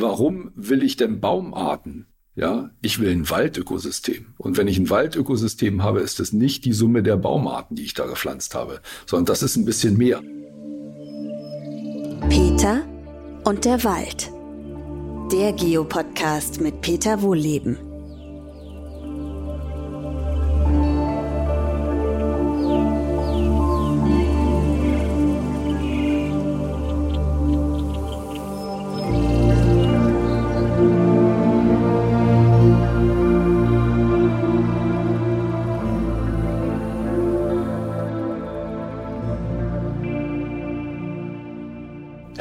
warum will ich denn Baumarten? Ja, ich will ein Waldökosystem. Und wenn ich ein Waldökosystem habe, ist es nicht die Summe der Baumarten, die ich da gepflanzt habe, sondern das ist ein bisschen mehr. Peter und der Wald. Der Geopodcast mit Peter Wohlleben.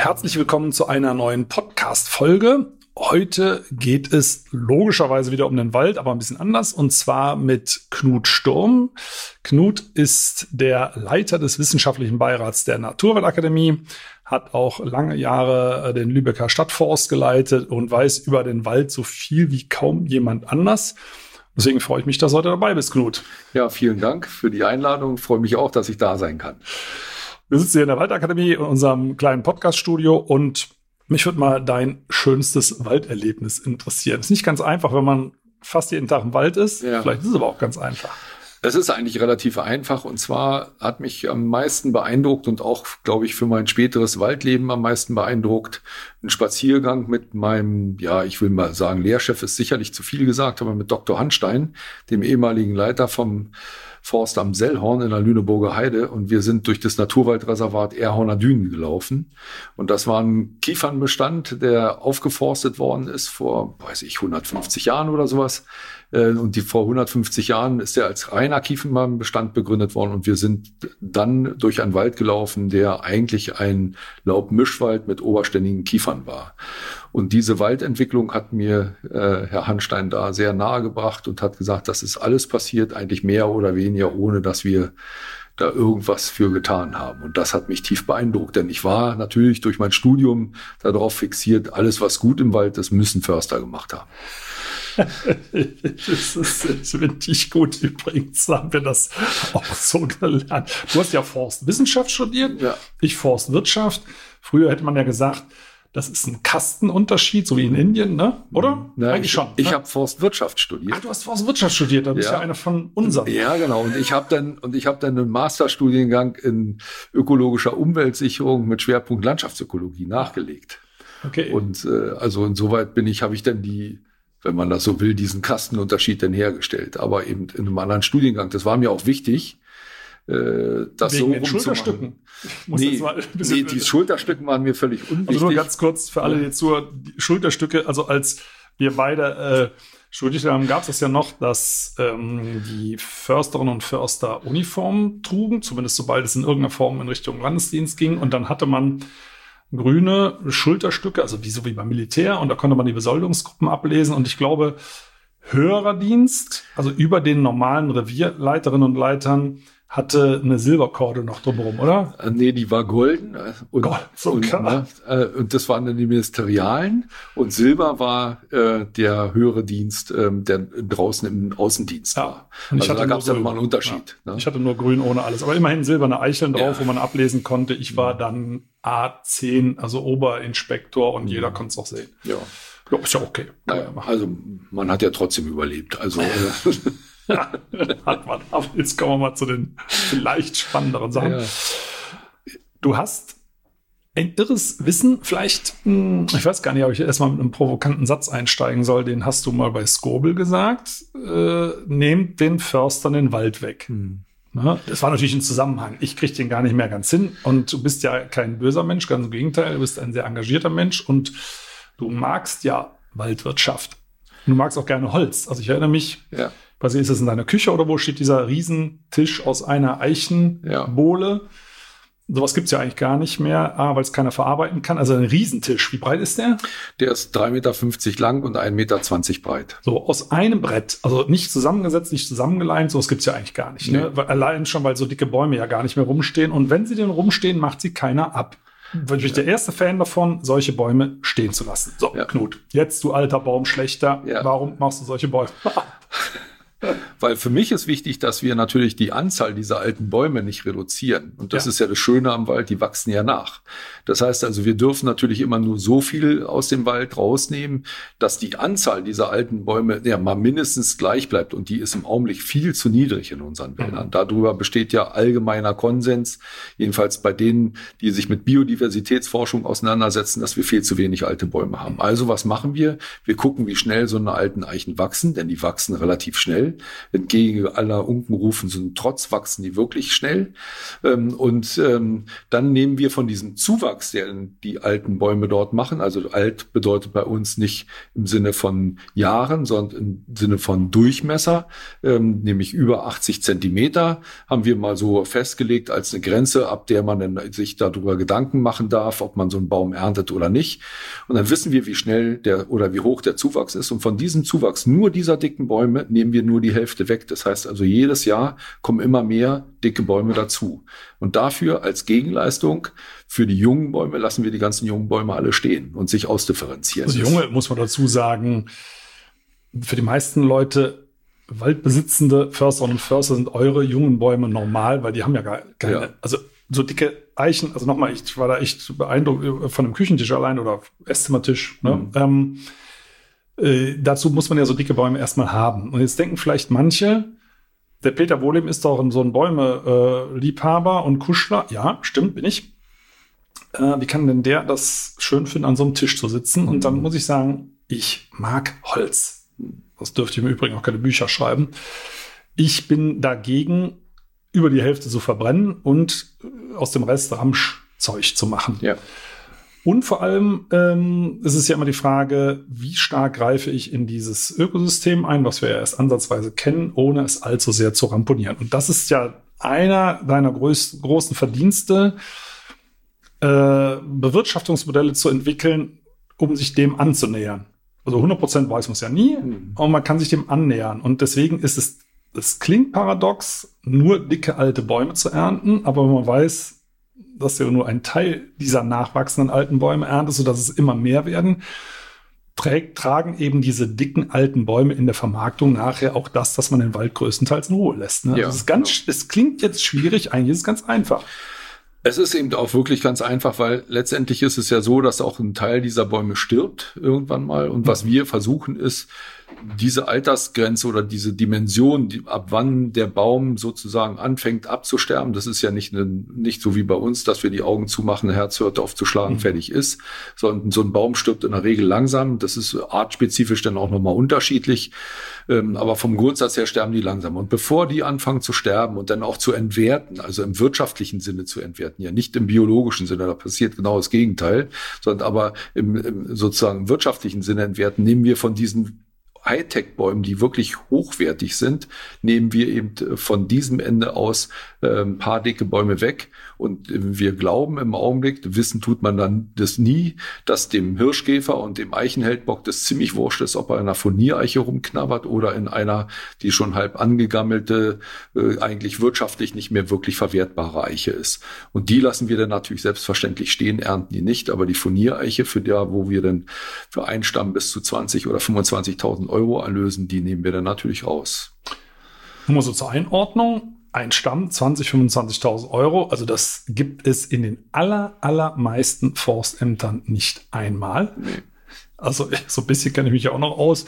Herzlich willkommen zu einer neuen Podcast-Folge. Heute geht es logischerweise wieder um den Wald, aber ein bisschen anders, und zwar mit Knut Sturm. Knut ist der Leiter des wissenschaftlichen Beirats der Naturwaldakademie, hat auch lange Jahre äh, den Lübecker Stadtforst geleitet und weiß über den Wald so viel wie kaum jemand anders. Deswegen freue ich mich, dass du heute dabei bist, Knut. Ja, vielen Dank für die Einladung. Ich freue mich auch, dass ich da sein kann. Wir sitzen hier in der Waldakademie in unserem kleinen Podcaststudio und mich würde mal dein schönstes Walderlebnis interessieren. Ist nicht ganz einfach, wenn man fast jeden Tag im Wald ist. Ja. Vielleicht ist es aber auch ganz einfach. Es ist eigentlich relativ einfach und zwar hat mich am meisten beeindruckt und auch, glaube ich, für mein späteres Waldleben am meisten beeindruckt ein Spaziergang mit meinem, ja, ich will mal sagen, Lehrchef ist sicherlich zu viel gesagt, aber mit Dr. Hanstein, dem ehemaligen Leiter vom Forst am Sellhorn in der Lüneburger Heide und wir sind durch das Naturwaldreservat Erhorner Dünen gelaufen. Und das war ein Kiefernbestand, der aufgeforstet worden ist vor, weiß ich, 150 Jahren oder sowas. Äh, und die vor 150 Jahren ist er als reiner Kiefernbestand begründet worden und wir sind dann durch einen Wald gelaufen, der eigentlich ein Laubmischwald mit oberständigen Kiefern war. Und diese Waldentwicklung hat mir äh, Herr Hanstein da sehr nahe gebracht und hat gesagt, das ist alles passiert, eigentlich mehr oder weniger, ohne dass wir da irgendwas für getan haben. Und das hat mich tief beeindruckt, denn ich war natürlich durch mein Studium darauf fixiert, alles, was gut im Wald ist, müssen Förster gemacht haben. das ist richtig gut. Übrigens haben wir das auch so gelernt. Du hast ja Forstwissenschaft studiert, ja. ich Forstwirtschaft. Früher hätte man ja gesagt, das ist ein Kastenunterschied, so wie in Indien, ne? Oder? Na, Eigentlich ich, schon. Ich ne? habe Forstwirtschaft studiert. Ach, du hast Forstwirtschaft studiert, da bist ja, ja einer von unseren. Ja, genau. Und ich habe dann und ich habe dann einen Masterstudiengang in ökologischer Umweltsicherung mit Schwerpunkt Landschaftsökologie nachgelegt. Okay. Und äh, also insoweit bin ich, habe ich dann die, wenn man das so will, diesen Kastenunterschied dann hergestellt. Aber eben in einem anderen Studiengang. Das war mir auch wichtig äh, das Wegen so den Schulterstücken. Nee, nee, die Schulterstücken waren mir völlig unwichtig. Also nur ganz kurz für alle, die zu Schulterstücke, also als wir beide äh, studiert haben, gab es das ja noch, dass ähm, die Försterinnen und Förster Uniformen trugen, zumindest sobald es in irgendeiner Form in Richtung Landesdienst ging. Und dann hatte man grüne Schulterstücke, also wie so wie beim Militär, und da konnte man die Besoldungsgruppen ablesen. Und ich glaube, höherer Dienst, also über den normalen Revierleiterinnen und Leitern, hatte eine Silberkorde noch drumherum, oder? Äh, nee, die war golden. Äh, und, Gott, so und, ne, äh, und das waren dann die Ministerialen. Und Silber war äh, der höhere Dienst, ähm, der draußen im Außendienst ja. war. Und also da gab es ja nochmal einen Unterschied. Ja. Ne? Ich hatte nur grün ohne alles. Aber immerhin silberne Eicheln drauf, ja. wo man ablesen konnte. Ich war dann A10, also Oberinspektor und mhm. jeder konnte es auch sehen. Ja. Ja, ist ja okay. Naja, also man hat ja trotzdem überlebt. Also äh, Hat man. Aber jetzt kommen wir mal zu den vielleicht spannenderen Sachen. Ja. Du hast ein irres Wissen, vielleicht, hm, ich weiß gar nicht, ob ich erstmal mit einem provokanten Satz einsteigen soll, den hast du mal bei Skobel gesagt, äh, nehmt den Förstern den Wald weg. Hm. Na, das war natürlich ein Zusammenhang. Ich kriege den gar nicht mehr ganz hin. Und du bist ja kein böser Mensch, ganz im Gegenteil, du bist ein sehr engagierter Mensch und du magst ja Waldwirtschaft. Du magst auch gerne Holz. Also ich erinnere mich, ja nicht, ist es in deiner Küche oder wo steht dieser Riesentisch aus einer Eichenbohle? Ja. Sowas gibt's ja eigentlich gar nicht mehr, ah, weil es keiner verarbeiten kann. Also ein Riesentisch, wie breit ist der? Der ist 3,50 Meter lang und 1,20 Meter breit. So, aus einem Brett. Also nicht zusammengesetzt, nicht zusammengeleint, sowas gibt's ja eigentlich gar nicht. Ne? Nee. Allein schon, weil so dicke Bäume ja gar nicht mehr rumstehen. Und wenn sie denn rumstehen, macht sie keiner ab. Bin ich der erste Fan davon, solche Bäume stehen zu lassen. So, ja. Knut, jetzt du alter Baumschlechter, ja. warum machst du solche Bäume? Weil für mich ist wichtig, dass wir natürlich die Anzahl dieser alten Bäume nicht reduzieren. Und das Ja. ist ja das Schöne am Wald, die wachsen ja nach. Das heißt also, wir dürfen natürlich immer nur so viel aus dem Wald rausnehmen, dass die Anzahl dieser alten Bäume ja mal mindestens gleich bleibt. Und die ist im Augenblick viel zu niedrig in unseren Wäldern. Darüber besteht ja allgemeiner Konsens, jedenfalls bei denen, die sich mit Biodiversitätsforschung auseinandersetzen, dass wir viel zu wenig alte Bäume haben. Also was machen wir? Wir gucken, wie schnell so eine alten Eichen wachsen, denn die wachsen relativ schnell. Entgegen aller Unkenrufen sind trotz wachsen die wirklich schnell. Ähm, Und ähm, dann nehmen wir von diesem Zuwachs, den die alten Bäume dort machen, also alt bedeutet bei uns nicht im Sinne von Jahren, sondern im Sinne von Durchmesser, ähm, nämlich über 80 Zentimeter, haben wir mal so festgelegt als eine Grenze, ab der man dann sich darüber Gedanken machen darf, ob man so einen Baum erntet oder nicht. Und dann wissen wir, wie schnell der oder wie hoch der Zuwachs ist. Und von diesem Zuwachs nur dieser dicken Bäume nehmen wir nur die Hälfte weg. Das heißt also, jedes Jahr kommen immer mehr dicke Bäume dazu. Und dafür als Gegenleistung für die jungen Bäume lassen wir die ganzen jungen Bäume alle stehen und sich ausdifferenzieren. Also Junge, muss man dazu sagen, für die meisten Leute, waldbesitzende Försterinnen und Förster sind eure jungen Bäume normal, weil die haben ja gar keine, Ja. also so dicke Eichen, also nochmal, ich war da echt beeindruckt von einem Küchentisch allein oder Esszimmertisch. Ne? Mhm. Ähm, äh, dazu muss man ja so dicke Bäume erstmal haben. Und jetzt denken vielleicht manche, der Peter Wohlem ist doch so ein Bäume-Liebhaber und Kuschler. Ja, stimmt, bin ich. Äh, wie kann denn der das schön finden, an so einem Tisch zu sitzen? Und dann muss ich sagen, ich mag Holz. Das dürfte ich im Übrigen auch keine Bücher schreiben. Ich bin dagegen, über die Hälfte zu verbrennen und äh, aus dem Rest Ramschzeug zu machen. Ja. Und vor allem ähm, ist es ja immer die Frage, wie stark greife ich in dieses Ökosystem ein, was wir ja erst ansatzweise kennen, ohne es allzu sehr zu ramponieren. Und das ist ja einer deiner größten, großen Verdienste, äh, Bewirtschaftungsmodelle zu entwickeln, um sich dem anzunähern. Also 100% weiß man es ja nie, aber man kann sich dem annähern. Und deswegen ist es, es klingt paradox, nur dicke alte Bäume zu ernten, aber man weiß, dass du nur einen Teil dieser nachwachsenden alten Bäume erntest, sodass es immer mehr werden, trägt, tragen eben diese dicken alten Bäume in der Vermarktung nachher auch das, dass man den Wald größtenteils in Ruhe lässt. Ne? Ja, das ist ganz, es klingt jetzt schwierig, eigentlich ist es ganz einfach. Es ist eben auch wirklich ganz einfach, weil letztendlich ist es ja so, dass auch ein Teil dieser Bäume stirbt irgendwann mal. Und was wir versuchen ist, diese Altersgrenze oder diese Dimension, die, ab wann der Baum sozusagen anfängt abzusterben, das ist ja nicht, eine, nicht so wie bei uns, dass wir die Augen zumachen, Herz hört auf zu schlagen, Mhm. fertig ist, sondern so ein Baum stirbt in der Regel langsam. Das ist artspezifisch dann auch nochmal unterschiedlich. Ähm, aber vom Grundsatz her sterben die langsam. Und bevor die anfangen zu sterben und dann auch zu entwerten, also im wirtschaftlichen Sinne zu entwerten, ja nicht im biologischen Sinne, da passiert genau das Gegenteil, sondern aber im, im sozusagen wirtschaftlichen Sinne entwerten, nehmen wir von diesen Hightech-Bäumen, die wirklich hochwertig sind, nehmen wir eben äh, von diesem Ende aus äh, ein paar dicke Bäume weg. Und wir glauben im Augenblick, wissen tut man dann das nie, dass dem Hirschkäfer und dem Eichenheldbock das ziemlich wurscht ist, ob er in einer Furniereiche rumknabbert oder in einer, die schon halb angegammelte, äh, eigentlich wirtschaftlich nicht mehr wirklich verwertbare Eiche ist. Und die lassen wir dann natürlich selbstverständlich stehen, ernten die nicht, aber die Furniereiche, für der, wo wir dann für einen Stamm bis zu 20 oder 25.000 Euro erlösen, die nehmen wir dann natürlich raus. Nur so zur Einordnung. Ein Stamm, 20, 25.000 Euro. Also das gibt es in den aller, allermeisten Forstämtern nicht einmal. Nee. Also so ein bisschen kenne ich mich ja auch noch aus.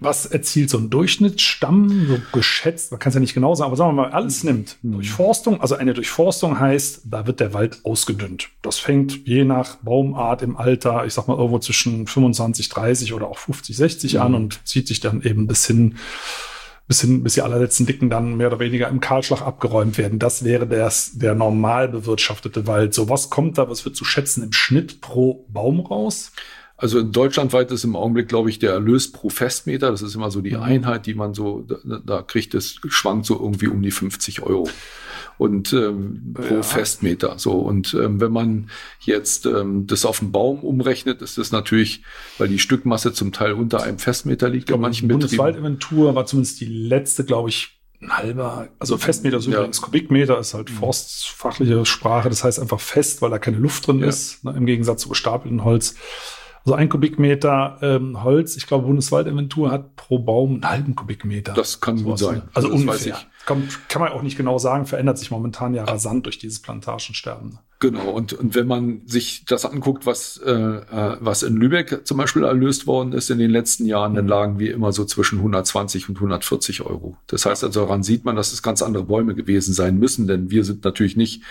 Was erzielt so ein Durchschnittsstamm, so geschätzt, man kann es ja nicht genau sagen, aber sagen wir mal, alles nimmt. Durchforstung, also eine Durchforstung heißt, da wird der Wald ausgedünnt. Das fängt je nach Baumart im Alter, ich sag mal irgendwo zwischen 25, 30 oder auch 50, 60 an und zieht sich dann eben bis hin, bis hin, bis die allerletzten Dicken dann mehr oder weniger im Kahlschlag abgeräumt werden. Das wäre das, der normal bewirtschaftete Wald. So was kommt da, was wird zu schätzen im Schnitt pro Baum raus? Also in deutschlandweit ist im Augenblick, glaube ich, der Erlös pro Festmeter, das ist immer so die Mhm. Einheit, die man so, da, da kriegt es, schwankt so irgendwie um die 50 Euro. Und ähm, pro Ja. Festmeter. So. Und ähm, wenn man jetzt ähm, das auf den Baum umrechnet, ist das natürlich, weil die Stückmasse zum Teil unter einem Festmeter liegt in manchen Betrieben. Bundeswaldinventur war zumindest die letzte, glaube ich, ein halber, also Festmeter ist Ja. übrigens Kubikmeter, ist halt forstfachliche Sprache, das heißt einfach fest, weil da keine Luft drin Ja. ist, ne, im Gegensatz zu gestapeltem Holz. Also ein Kubikmeter ähm, Holz, ich glaube, Bundeswaldinventur hat pro Baum einen halben Kubikmeter. Das kann gut sein. Ne? Also das ungefähr. Kommt, kann man auch nicht genau sagen, verändert sich momentan ja rasant durch dieses Plantagensterben. Genau, und, und wenn man sich das anguckt, was, äh, äh, was in Lübeck zum Beispiel erlöst worden ist in den letzten Jahren, dann mhm. lagen wir immer so zwischen 120 und 140 Euro. Das heißt also, daran sieht man, dass es ganz andere Bäume gewesen sein müssen, denn wir sind natürlich nicht,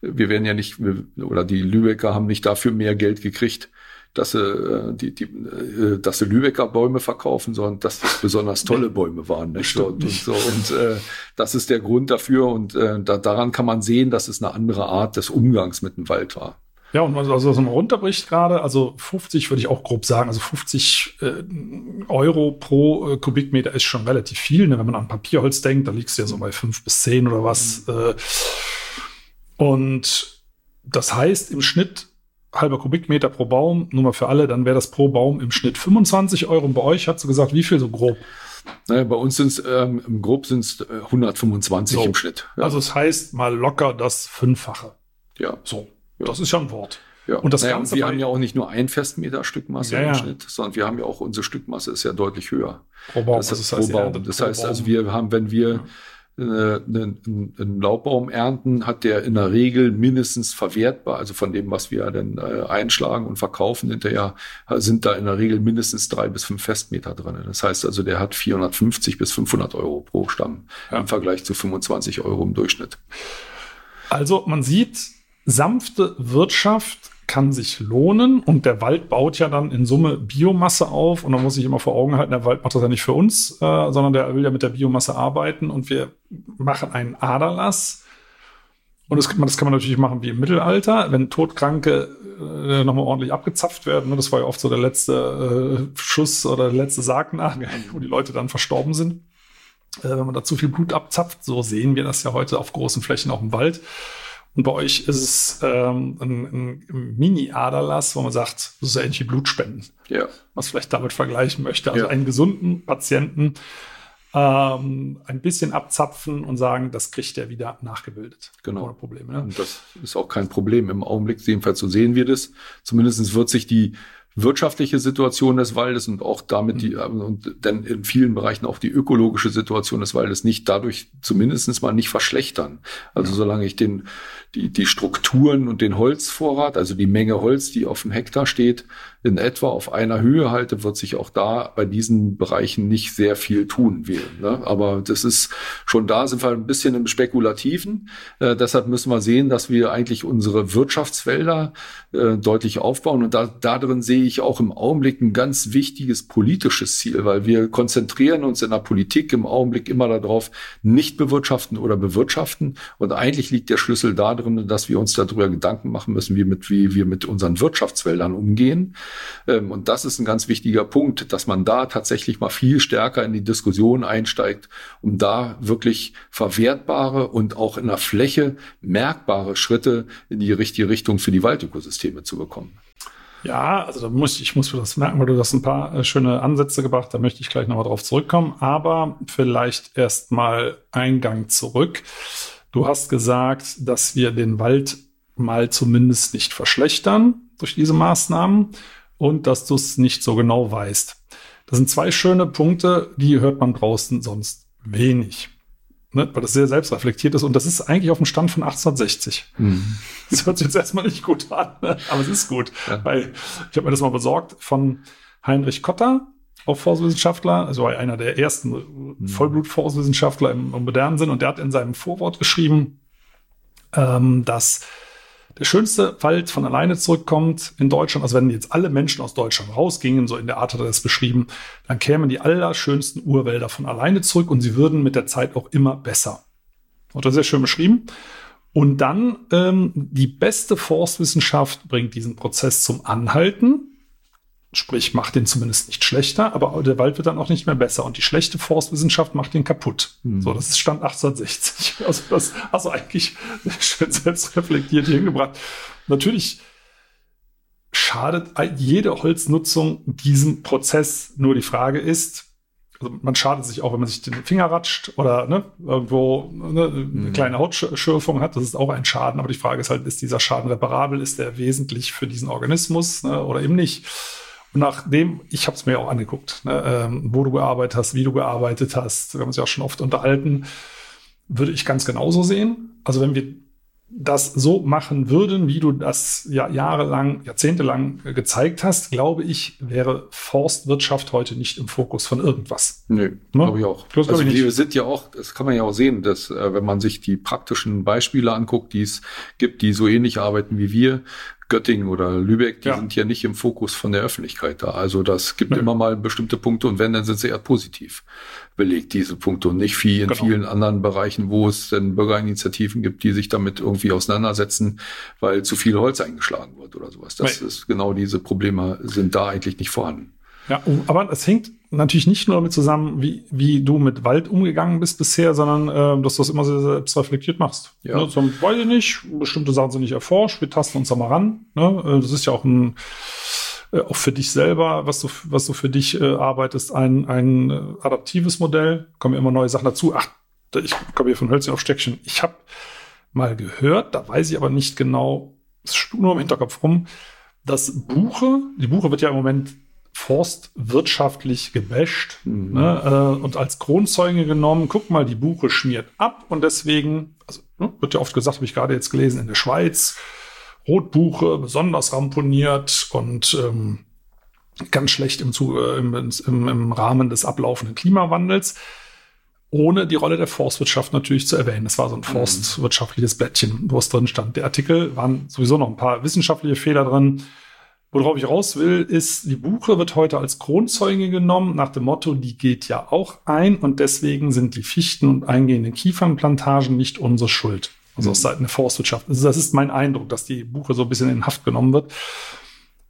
wir werden ja nicht, oder die Lübecker haben nicht dafür mehr Geld gekriegt, dass sie, äh, die, die, äh, dass sie Lübecker Bäume verkaufen, sondern dass das besonders tolle Bäume waren. Nicht? Und, und, so, und äh, das ist der Grund dafür. Und äh, da, daran kann man sehen, dass es eine andere Art des Umgangs mit dem Wald war. Ja, und also, also was man runterbricht gerade, also 50 würde ich auch grob sagen, also 50 äh, Euro pro äh, Kubikmeter ist schon relativ viel. Ne? Wenn man an Papierholz denkt, da liegst du ja so bei fünf bis zehn oder was. Mhm. Äh, und das heißt im Schnitt halber Kubikmeter pro Baum, nur mal für alle, dann wäre das pro Baum im Schnitt 25 Euro. Und bei euch hat sie gesagt, wie viel so grob? Naja, bei uns sind es ähm, im Grob sind es 125 so. im Schnitt. Ja. Also es das heißt mal locker das Fünffache. Ja. So, ja. das ist ja ein Wort. Ja. Und das naja, Ganze. Und wir haben ja auch nicht nur ein Festmeter Stückmasse ja, im Schnitt, sondern wir haben ja auch unsere Stückmasse ist ja deutlich höher. Pro Baum. Das, ist pro Baum. Das heißt, also wir haben, wenn wir äh, einen Laubbaum ernten, hat der in der Regel mindestens verwertbar, also von dem, was wir dann äh, einschlagen und verkaufen hinterher, sind da in der Regel mindestens drei bis fünf Festmeter drin. Das heißt also, der hat 450 bis 500 Euro pro Stamm ja. im Vergleich zu 25 Euro im Durchschnitt. Also man sieht, sanfte Wirtschaft kann sich lohnen und der Wald baut ja dann in Summe Biomasse auf und da muss ich immer vor Augen halten, der Wald macht das ja nicht für uns, äh, sondern der will ja mit der Biomasse arbeiten und wir machen einen Aderlass und das, das kann man natürlich machen wie im Mittelalter, wenn Todkranke äh, nochmal ordentlich abgezapft werden. Ne? Das war ja oft so der letzte äh, Schuss oder der letzte Sargnagel, wo die Leute dann verstorben sind. Äh, wenn man da zu viel Blut abzapft, so sehen wir das ja heute auf großen Flächen auch im Wald. Und bei euch ist es ähm, ein, ein Mini-Aderlass, wo man sagt, das ist ja ähnlich Blutspenden. Ja. Was vielleicht damit vergleichen möchte. Also ja. einen gesunden Patienten ähm, ein bisschen abzapfen und sagen, das kriegt er wieder nachgebildet. Genau. Ohne Probleme. Ne? Und das ist auch kein Problem. Im Augenblick jedenfalls so sehen wir das. Zumindest wird sich die wirtschaftliche Situation des Waldes und auch damit die, mhm. und dann in vielen Bereichen auch die ökologische Situation des Waldes nicht dadurch zumindestens mal nicht verschlechtern. Also ja. solange ich den, die, die Strukturen und den Holzvorrat, also die Menge Holz, die auf dem Hektar steht, in etwa auf einer Höhe halte, wird sich auch da bei diesen Bereichen nicht sehr viel tun werden. Ne? Aber das ist schon da sind wir ein bisschen im Spekulativen. Äh, deshalb müssen wir sehen, dass wir eigentlich unsere Wirtschaftswälder äh, deutlich aufbauen. Und da, da drin sehe ich auch im Augenblick ein ganz wichtiges politisches Ziel, weil wir konzentrieren uns in der Politik im Augenblick immer darauf, nicht bewirtschaften oder bewirtschaften. Und eigentlich liegt der Schlüssel darin, dass wir uns darüber Gedanken machen müssen, wie, mit, wie wir mit unseren Wirtschaftswäldern umgehen. Ähm, und das ist ein ganz wichtiger Punkt, dass man da tatsächlich mal viel stärker in die Diskussion einsteigt, um da wirklich verwertbare und auch in der Fläche merkbare Schritte in die richtige Richtung für die Waldökosysteme zu bekommen. Ja, also da muss ich, ich muss mir das merken, weil du das ein paar äh, schöne Ansätze gebracht, da möchte ich gleich nochmal drauf zurückkommen, aber vielleicht erstmal Eingang zurück. Du hast gesagt, dass wir den Wald mal zumindest nicht verschlechtern durch diese Maßnahmen und dass du es nicht so genau weißt. Das sind zwei schöne Punkte, die hört man draußen sonst wenig. Ne? Weil das sehr selbstreflektiert ist und das ist eigentlich auf dem Stand von 1860. Mhm. Das hört sich jetzt erstmal nicht gut an, ne? aber es ist gut. Ja. Weil ich habe mir das mal besorgt von Heinrich Kotter, auch Forstwissenschaftler, also einer der ersten mhm. Vollblut-Forstwissenschaftler im, im modernen Sinn und der hat in seinem Vorwort geschrieben, ähm, dass der schönste Wald von alleine zurückkommt in Deutschland, also wenn jetzt alle Menschen aus Deutschland rausgingen, so in der Art hat er das beschrieben, dann kämen die allerschönsten Urwälder von alleine zurück und sie würden mit der Zeit auch immer besser. Hat er sehr schön beschrieben. Und dann ähm, die beste Forstwissenschaft bringt diesen Prozess zum Anhalten Sprich, macht den zumindest nicht schlechter, aber der Wald wird dann auch nicht mehr besser. Und die schlechte Forstwissenschaft macht den kaputt. Mhm. So, das ist Stand 1860. Also das hast du eigentlich schön selbst reflektiert hier hingebracht. Natürlich schadet jede Holznutzung diesem Prozess. Nur die Frage ist, also man schadet sich auch, wenn man sich den Finger ratscht oder ne, irgendwo ne, eine mhm. kleine Hautschürfung hat. Das ist auch ein Schaden. Aber die Frage ist halt, ist dieser Schaden reparabel? Ist der wesentlich für diesen Organismus ne, oder eben nicht? Nachdem, ich habe es mir auch angeguckt, ne, ähm, wo du gearbeitet hast, wie du gearbeitet hast, wir haben uns ja auch schon oft unterhalten, würde ich ganz genauso sehen. Also wenn wir das so machen würden, wie du das ja jahrelang, jahrzehntelang gezeigt hast, glaube ich, wäre Forstwirtschaft heute nicht im Fokus von irgendwas. Nö, ne? glaube ich auch. Bloß, also wir sind ja auch, das kann man ja auch sehen, dass äh, wenn man sich die praktischen Beispiele anguckt, die es gibt, die so ähnlich arbeiten wie wir, Göttingen oder Lübeck, die ja. sind ja nicht im Fokus von der Öffentlichkeit da. Also das gibt Nö. immer mal bestimmte Punkte und wenn, dann sind sie eher positiv belegt, diese Punkte und nicht wie in genau. vielen anderen Bereichen, wo es denn Bürgerinitiativen gibt, die sich damit irgendwie auseinandersetzen, weil zu viel Holz eingeschlagen wird oder sowas. Das nee. ist genau diese Probleme sind da eigentlich nicht vorhanden. Ja, aber es hängt natürlich nicht nur damit zusammen, wie, wie du mit Wald umgegangen bist bisher, sondern äh, dass du das immer sehr selbst reflektiert machst. Ja. Ne, so, weiß ich nicht, bestimmte Sachen sind nicht erforscht, wir tasten uns da mal ran. Ne? Äh, das ist ja auch ein äh, auch für dich selber, was du, was du für dich äh, arbeitest, ein, ein äh, adaptives Modell. Kommen immer neue Sachen dazu. Ach, ich komme hier von Hölzchen auf Steckchen. Ich habe mal gehört, da weiß ich aber nicht genau, es steht nur im Hinterkopf rum, dass Buche, die Buche wird ja im Moment forstwirtschaftlich gebasht mhm. ne, äh, und als Kronzeuge genommen. Guck mal, die Buche schmiert ab und deswegen, also ne, wird ja oft gesagt, habe ich gerade jetzt gelesen, in der Schweiz Rotbuche besonders ramponiert und ähm, ganz schlecht im, äh, im, im, im Rahmen des ablaufenden Klimawandels, ohne die Rolle der Forstwirtschaft natürlich zu erwähnen. Das war so ein mhm. forstwirtschaftliches Blättchen, wo es drin stand. Der Artikel waren sowieso noch ein paar wissenschaftliche Fehler drin. Worauf ich raus will, ist, die Buche wird heute als Kronzeuge genommen, nach dem Motto, die geht ja auch ein und deswegen sind die Fichten und eingehenden Kiefernplantagen nicht unsere Schuld. Also aus mhm. Seiten der Forstwirtschaft. Also das ist mein Eindruck, dass die Buche so ein bisschen in Haft genommen wird.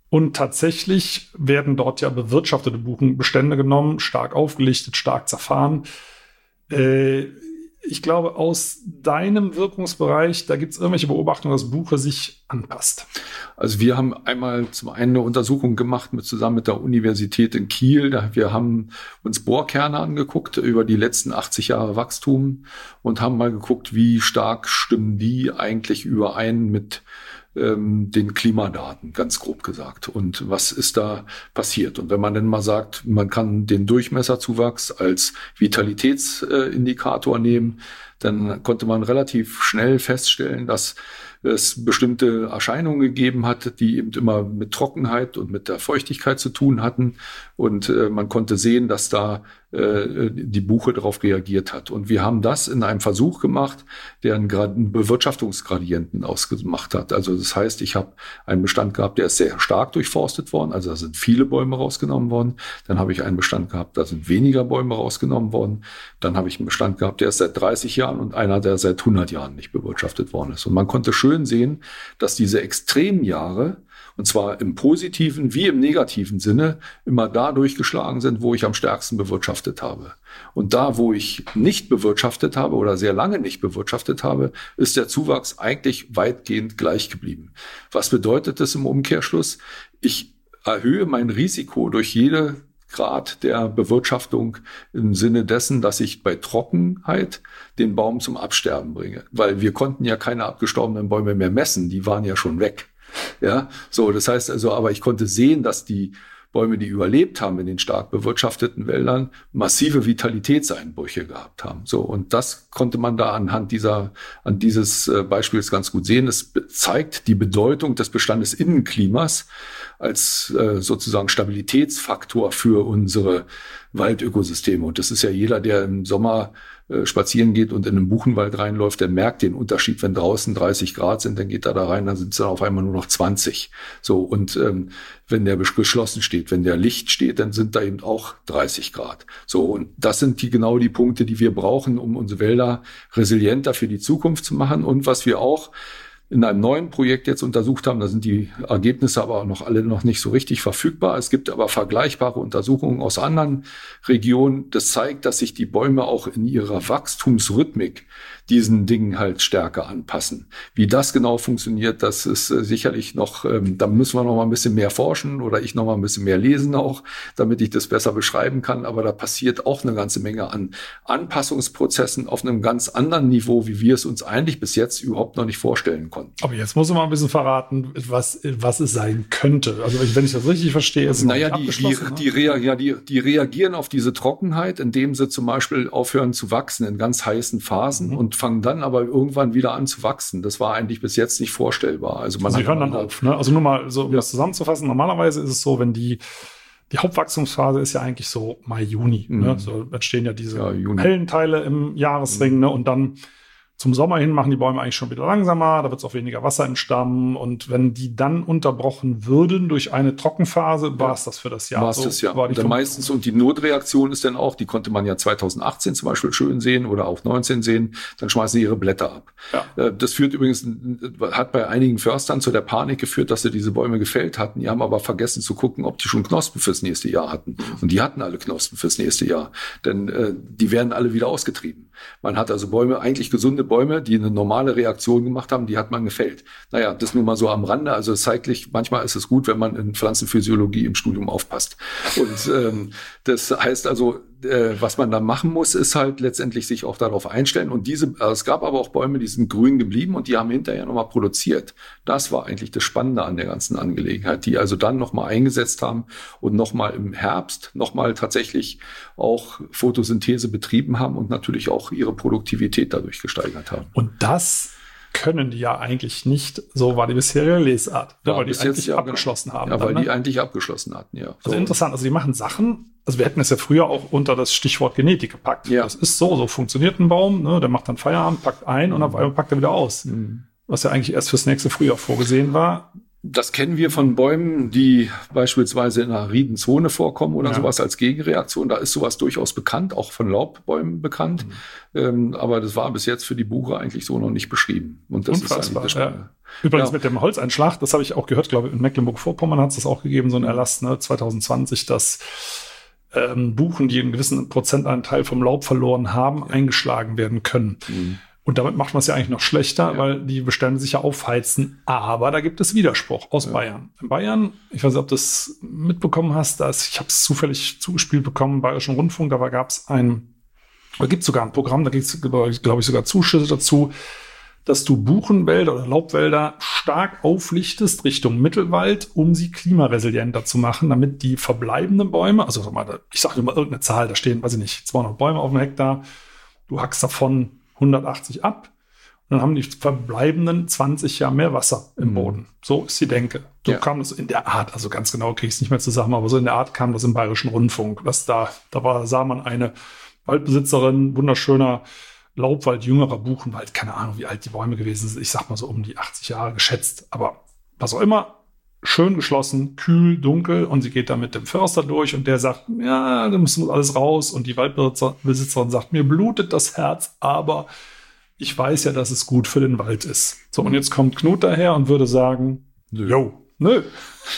Und tatsächlich werden dort ja bewirtschaftete Buchenbestände genommen, stark aufgelichtet, stark zerfahren. Äh, ich glaube, aus deinem Wirkungsbereich, da gibt es irgendwelche Beobachtungen, dass Buche sich anpasst. Also wir haben einmal zum einen eine Untersuchung gemacht mit zusammen mit der Universität in Kiel. Wir haben uns Bohrkerne angeguckt über die letzten 80 Jahre Wachstum und haben mal geguckt, wie stark stimmen die eigentlich überein mit ähm, den Klimadaten, ganz grob gesagt. Und was ist da passiert? Und wenn man dann mal sagt, man kann den Durchmesserzuwachs als Vitalitätsindikator nehmen, dann konnte man relativ schnell feststellen, dass es bestimmte Erscheinungen gegeben hat, die eben immer mit Trockenheit und mit der Feuchtigkeit zu tun hatten. Und äh, man konnte sehen, dass da äh, die Buche darauf reagiert hat. Und wir haben das in einem Versuch gemacht, der einen, Bewirtschaftungsgradienten ausgemacht hat. Also das heißt, ich habe einen Bestand gehabt, der ist sehr stark durchforstet worden. Also da sind viele Bäume rausgenommen worden. Dann habe ich einen Bestand gehabt, da sind weniger Bäume rausgenommen worden. Dann habe ich einen Bestand gehabt, der ist seit 30 Jahren und einer, der seit 100 Jahren nicht bewirtschaftet worden ist. Und man konnte schön sehen, dass diese Extremjahre und zwar im positiven wie im negativen Sinne immer da durchgeschlagen sind, wo ich am stärksten bewirtschaftet habe. Und da, wo ich nicht bewirtschaftet habe oder sehr lange nicht bewirtschaftet habe, ist der Zuwachs eigentlich weitgehend gleich geblieben. Was bedeutet das im Umkehrschluss? Ich erhöhe mein Risiko durch jede Grad der Bewirtschaftung im Sinne dessen, dass ich bei Trockenheit den Baum zum Absterben bringe. Weil wir konnten ja keine abgestorbenen Bäume mehr messen, die waren ja schon weg. Ja, so, das heißt also, aber ich konnte sehen, dass die Bäume, die überlebt haben in den stark bewirtschafteten Wäldern, massive Vitalitätseinbrüche gehabt haben. So, und das konnte man da anhand dieser, an dieses äh, Beispiels ganz gut sehen. Es zeigt die Bedeutung des Bestandes Innenklimas als äh, sozusagen Stabilitätsfaktor für unsere Waldökosysteme. Und das ist ja jeder, der im Sommer äh, spazieren geht und in einen Buchenwald reinläuft, der merkt den Unterschied, wenn draußen 30 Grad sind, dann geht er da rein, dann sind es dann auf einmal nur noch 20. So, und ähm, wenn der geschlossen steht, wenn der Licht steht, dann sind da eben auch 30 Grad. So, und das sind die genau die Punkte, die wir brauchen, um unsere Wälder resilienter für die Zukunft zu machen. Und was wir auch in einem neuen Projekt jetzt untersucht haben. Da sind die Ergebnisse aber noch alle noch nicht so richtig verfügbar. Es gibt aber vergleichbare Untersuchungen aus anderen Regionen. Das zeigt, dass sich die Bäume auch in ihrer Wachstumsrhythmik diesen Dingen halt stärker anpassen. Wie das genau funktioniert, das ist äh, sicherlich noch, ähm, da müssen wir noch mal ein bisschen mehr forschen oder ich noch mal ein bisschen mehr lesen auch, damit ich das besser beschreiben kann. Aber da passiert auch eine ganze Menge an Anpassungsprozessen auf einem ganz anderen Niveau, wie wir es uns eigentlich bis jetzt überhaupt noch nicht vorstellen konnten. Aber jetzt muss man mal ein bisschen verraten, was, was es sein könnte. Also wenn ich das richtig verstehe, ist es naja, die, die, ne? die, rea ja, die, die reagieren auf diese Trockenheit, indem sie zum Beispiel aufhören zu wachsen in ganz heißen Phasen mhm. und fangen dann aber irgendwann wieder an zu wachsen. Das war eigentlich bis jetzt nicht vorstellbar. Also man Sie hören dann auf. Ne? Also nur mal so, um ja. das zusammenzufassen. Normalerweise ist es so, wenn die die Hauptwachstumsphase ist ja eigentlich so Mai, Juni. Ne? Mhm. Ne? So entstehen ja diese ja, hellen Teile im Jahresring mhm. ne? und dann zum Sommer hin machen die Bäume eigentlich schon wieder langsamer, da wird es auch weniger Wasser entstammen. Und wenn die dann unterbrochen würden durch eine Trockenphase, war es das für das Jahr. War es so, das Jahr. War und meistens, und die Notreaktion ist dann auch, die konnte man ja 2018 zum Beispiel schön sehen oder auch 19 sehen, dann schmeißen sie ihre Blätter ab. Ja. Äh, das führt übrigens, hat bei einigen Förstern zu der Panik geführt, dass sie diese Bäume gefällt hatten. Die haben aber vergessen zu gucken, ob die schon Knospen fürs nächste Jahr hatten. Und die hatten alle Knospen fürs nächste Jahr. Denn äh, die werden alle wieder ausgetrieben. Man hat also Bäume, eigentlich gesunde Bäume, die eine normale Reaktion gemacht haben, die hat man gefällt. Naja, das nur mal so am Rande. Also zeitlich, manchmal ist es gut, wenn man in Pflanzenphysiologie im Studium aufpasst. Und ähm, das heißt also, äh, was man dann machen muss, ist halt letztendlich sich auch darauf einstellen. Und diese, also es gab aber auch Bäume, die sind grün geblieben und die haben hinterher nochmal produziert. Das war eigentlich das Spannende an der ganzen Angelegenheit, die also dann nochmal eingesetzt haben und nochmal im Herbst nochmal tatsächlich auch Photosynthese betrieben haben und natürlich auch ihre Produktivität dadurch gesteigert haben. Und das können die ja eigentlich nicht, so war die bisherige Lesart, ja, weil die eigentlich ja, genau. abgeschlossen haben. Ja, weil dann, ne? die eigentlich abgeschlossen hatten, ja. Also so. interessant, also die machen Sachen, also wir hätten es ja früher auch unter das Stichwort Genetik gepackt. Ja. Das ist so, so funktioniert ein Baum, ne? der macht dann Feierabend, packt ein mhm. und auf einmal packt er wieder aus. Mhm. Was ja eigentlich erst fürs nächste Frühjahr vorgesehen war. Das kennen wir von Bäumen, die beispielsweise in einer ariden Zone vorkommen oder ja. sowas als Gegenreaktion. Da ist sowas durchaus bekannt, auch von Laubbäumen bekannt. Mhm. Ähm, aber das war bis jetzt für die Buche eigentlich so noch nicht beschrieben. Und das Unfassbar, ist ja. Übrigens ja. mit dem Holzeinschlag, das habe ich auch gehört, glaube ich, in Mecklenburg-Vorpommern hat es das auch gegeben, so ein Erlass, ne, 2020, dass ähm, Buchen, die einen gewissen Prozentanteil vom Laub verloren haben, eingeschlagen werden können. Mhm. Und damit macht man es ja eigentlich noch schlechter, ja. weil die Bestände sich ja aufheizen. Aber da gibt es Widerspruch aus ja. Bayern. In Bayern, ich weiß nicht, ob du das mitbekommen hast, dass ich habe es zufällig zugespielt bekommen, Bayerischen Rundfunk, da gab es ein, da gibt es sogar ein Programm, da gibt es, glaube ich, sogar Zuschüsse dazu, dass du Buchenwälder oder Laubwälder stark auflichtest Richtung Mittelwald, um sie klimaresilienter zu machen, damit die verbleibenden Bäume, also ich sage immer irgendeine Zahl, da stehen, weiß ich nicht, 200 Bäume auf dem Hektar, du hackst davon 180 ab. Und dann haben die verbleibenden 20 Jahre mehr Wasser im mhm. Boden. So ist die Denke. So ja. kam das in der Art, also ganz genau kriege ich es nicht mehr zusammen, aber so in der Art kam das im Bayerischen Rundfunk. Dass da, da war, sah man eine Waldbesitzerin, wunderschöner Laubwald, jüngerer Buchenwald, keine Ahnung, wie alt die Bäume gewesen sind. Ich sag mal so um die 80 Jahre geschätzt. Aber was auch immer, schön geschlossen, kühl, dunkel und sie geht da mit dem Förster durch und der sagt, ja, da muss alles raus und die Waldbesitzerin sagt, mir blutet das Herz, aber ich weiß ja, dass es gut für den Wald ist. So, und jetzt kommt Knut daher und würde sagen, yo, nö,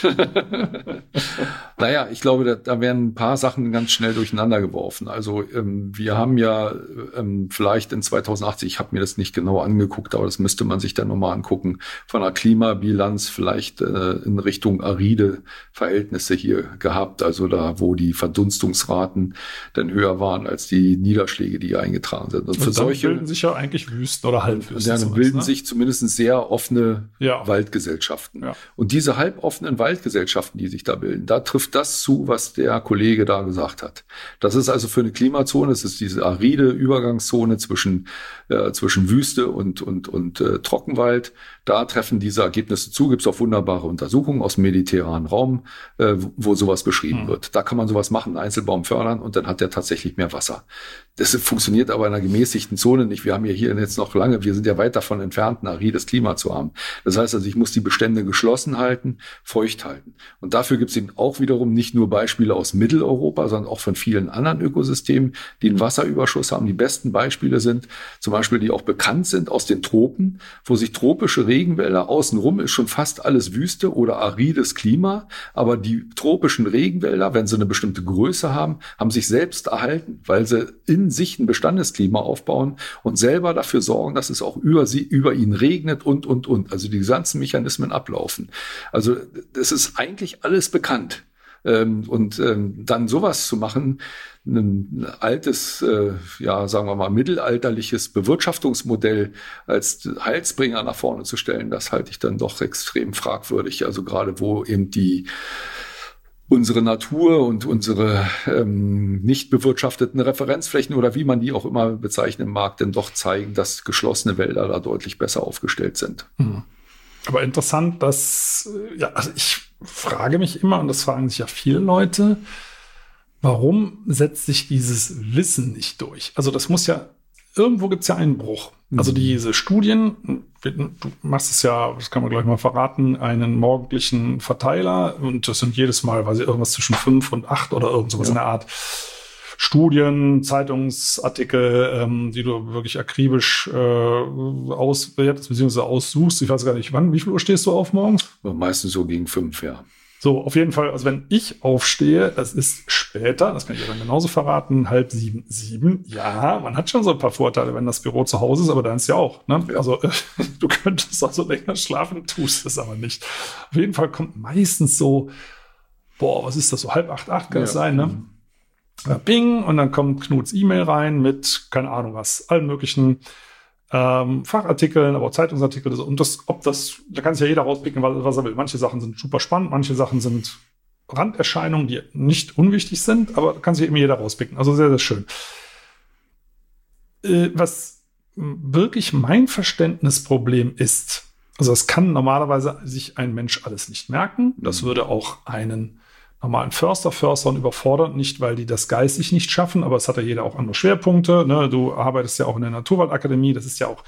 naja, ich glaube, da, da werden ein paar Sachen ganz schnell durcheinander geworfen. Also ähm, wir haben ja ähm, vielleicht in 2080, ich habe mir das nicht genau angeguckt, aber das müsste man sich dann nochmal angucken, von einer Klimabilanz vielleicht äh, in Richtung aride Verhältnisse hier gehabt. Also da, wo die Verdunstungsraten dann höher waren als die Niederschläge, die eingetragen sind. Und, Und für solche bilden sich ja eigentlich Wüsten oder Halbwüsten. Dann bilden ne? sich zumindest sehr offene ja. Waldgesellschaften. Ja. Und diese halboffenen Waldgesellschaften, die sich da bilden. Da trifft das zu, was der Kollege da gesagt hat. Das ist also für eine Klimazone, es ist diese aride Übergangszone zwischen, äh, zwischen Wüste und, und, und äh, Trockenwald. Da treffen diese Ergebnisse zu. Gibt es auch wunderbare Untersuchungen aus dem mediterranen Raum, äh, wo sowas beschrieben mhm. wird. Da kann man sowas machen, Einzelbaum fördern und dann hat der tatsächlich mehr Wasser. Das funktioniert aber in einer gemäßigten Zone nicht. Wir haben ja hier jetzt noch lange, wir sind ja weit davon entfernt, ein arides Klima zu haben. Das heißt also, ich muss die Bestände geschlossen halten, feucht halten. Und dafür gibt es eben auch wiederum nicht nur Beispiele aus Mitteleuropa, sondern auch von vielen anderen Ökosystemen, die einen Wasserüberschuss haben. Die besten Beispiele sind zum Beispiel, die auch bekannt sind aus den Tropen, wo sich tropische Regenwälder. Außenrum ist schon fast alles Wüste oder arides Klima. Aber die tropischen Regenwälder, wenn sie eine bestimmte Größe haben, haben sich selbst erhalten, weil sie in sich ein Bestandesklima aufbauen und selber dafür sorgen, dass es auch über sie, über ihn regnet und, und, und. Also die ganzen Mechanismen ablaufen. Also das ist eigentlich alles bekannt. Ähm, und ähm, dann sowas zu machen, ein altes, äh, ja, sagen wir mal, mittelalterliches Bewirtschaftungsmodell als Heilsbringer nach vorne zu stellen, das halte ich dann doch extrem fragwürdig. Also gerade wo eben die unsere Natur und unsere ähm, nicht bewirtschafteten Referenzflächen oder wie man die auch immer bezeichnen mag, denn doch zeigen, dass geschlossene Wälder da deutlich besser aufgestellt sind. Mhm. Aber interessant, dass, äh, ja, also ich frage mich immer, und das fragen sich ja viele Leute, warum setzt sich dieses Wissen nicht durch? Also das muss ja, irgendwo gibt es ja einen Bruch. Also mhm. diese Studien, du machst es ja, das kann man gleich mal verraten, einen morgendlichen Verteiler und das sind jedes Mal, weiß ich, irgendwas zwischen fünf und acht oder irgend sowas ja. in der Art. Studien, Zeitungsartikel, ähm, die du wirklich akribisch äh, auswertest bzw. aussuchst. Ich weiß gar nicht, wann, wie viel Uhr stehst du auf morgens? Meistens so gegen fünf, ja. So, auf jeden Fall, also wenn ich aufstehe, das ist später, das kann ich dann genauso verraten, halb sieben, sieben, ja, man hat schon so ein paar Vorteile, wenn das Büro zu Hause ist, aber dann ist ja auch, ne? Ja. Also äh, du könntest also länger schlafen, tust es aber nicht. Auf jeden Fall kommt meistens so, boah, was ist das, so halb acht, acht kann es sein, ne? Mhm. Bing und dann kommt Knuts E-Mail rein mit, keine Ahnung was, allen möglichen ähm, Fachartikeln, aber auch Zeitungsartikel. Und das, ob das, da kann sich ja jeder rauspicken, was, was er will. Manche Sachen sind super spannend, manche Sachen sind Randerscheinungen, die nicht unwichtig sind, aber da kann sich eben jeder rauspicken. Also sehr, sehr schön. Äh, was wirklich mein Verständnisproblem ist, also das kann normalerweise sich ein Mensch alles nicht merken. Das mhm. würde auch einen normalen Förster, Förstern überfordern, nicht weil die das geistig nicht schaffen, aber es hat ja jeder auch andere Schwerpunkte. Ne? Du arbeitest ja auch in der Naturwaldakademie, das ist ja auch,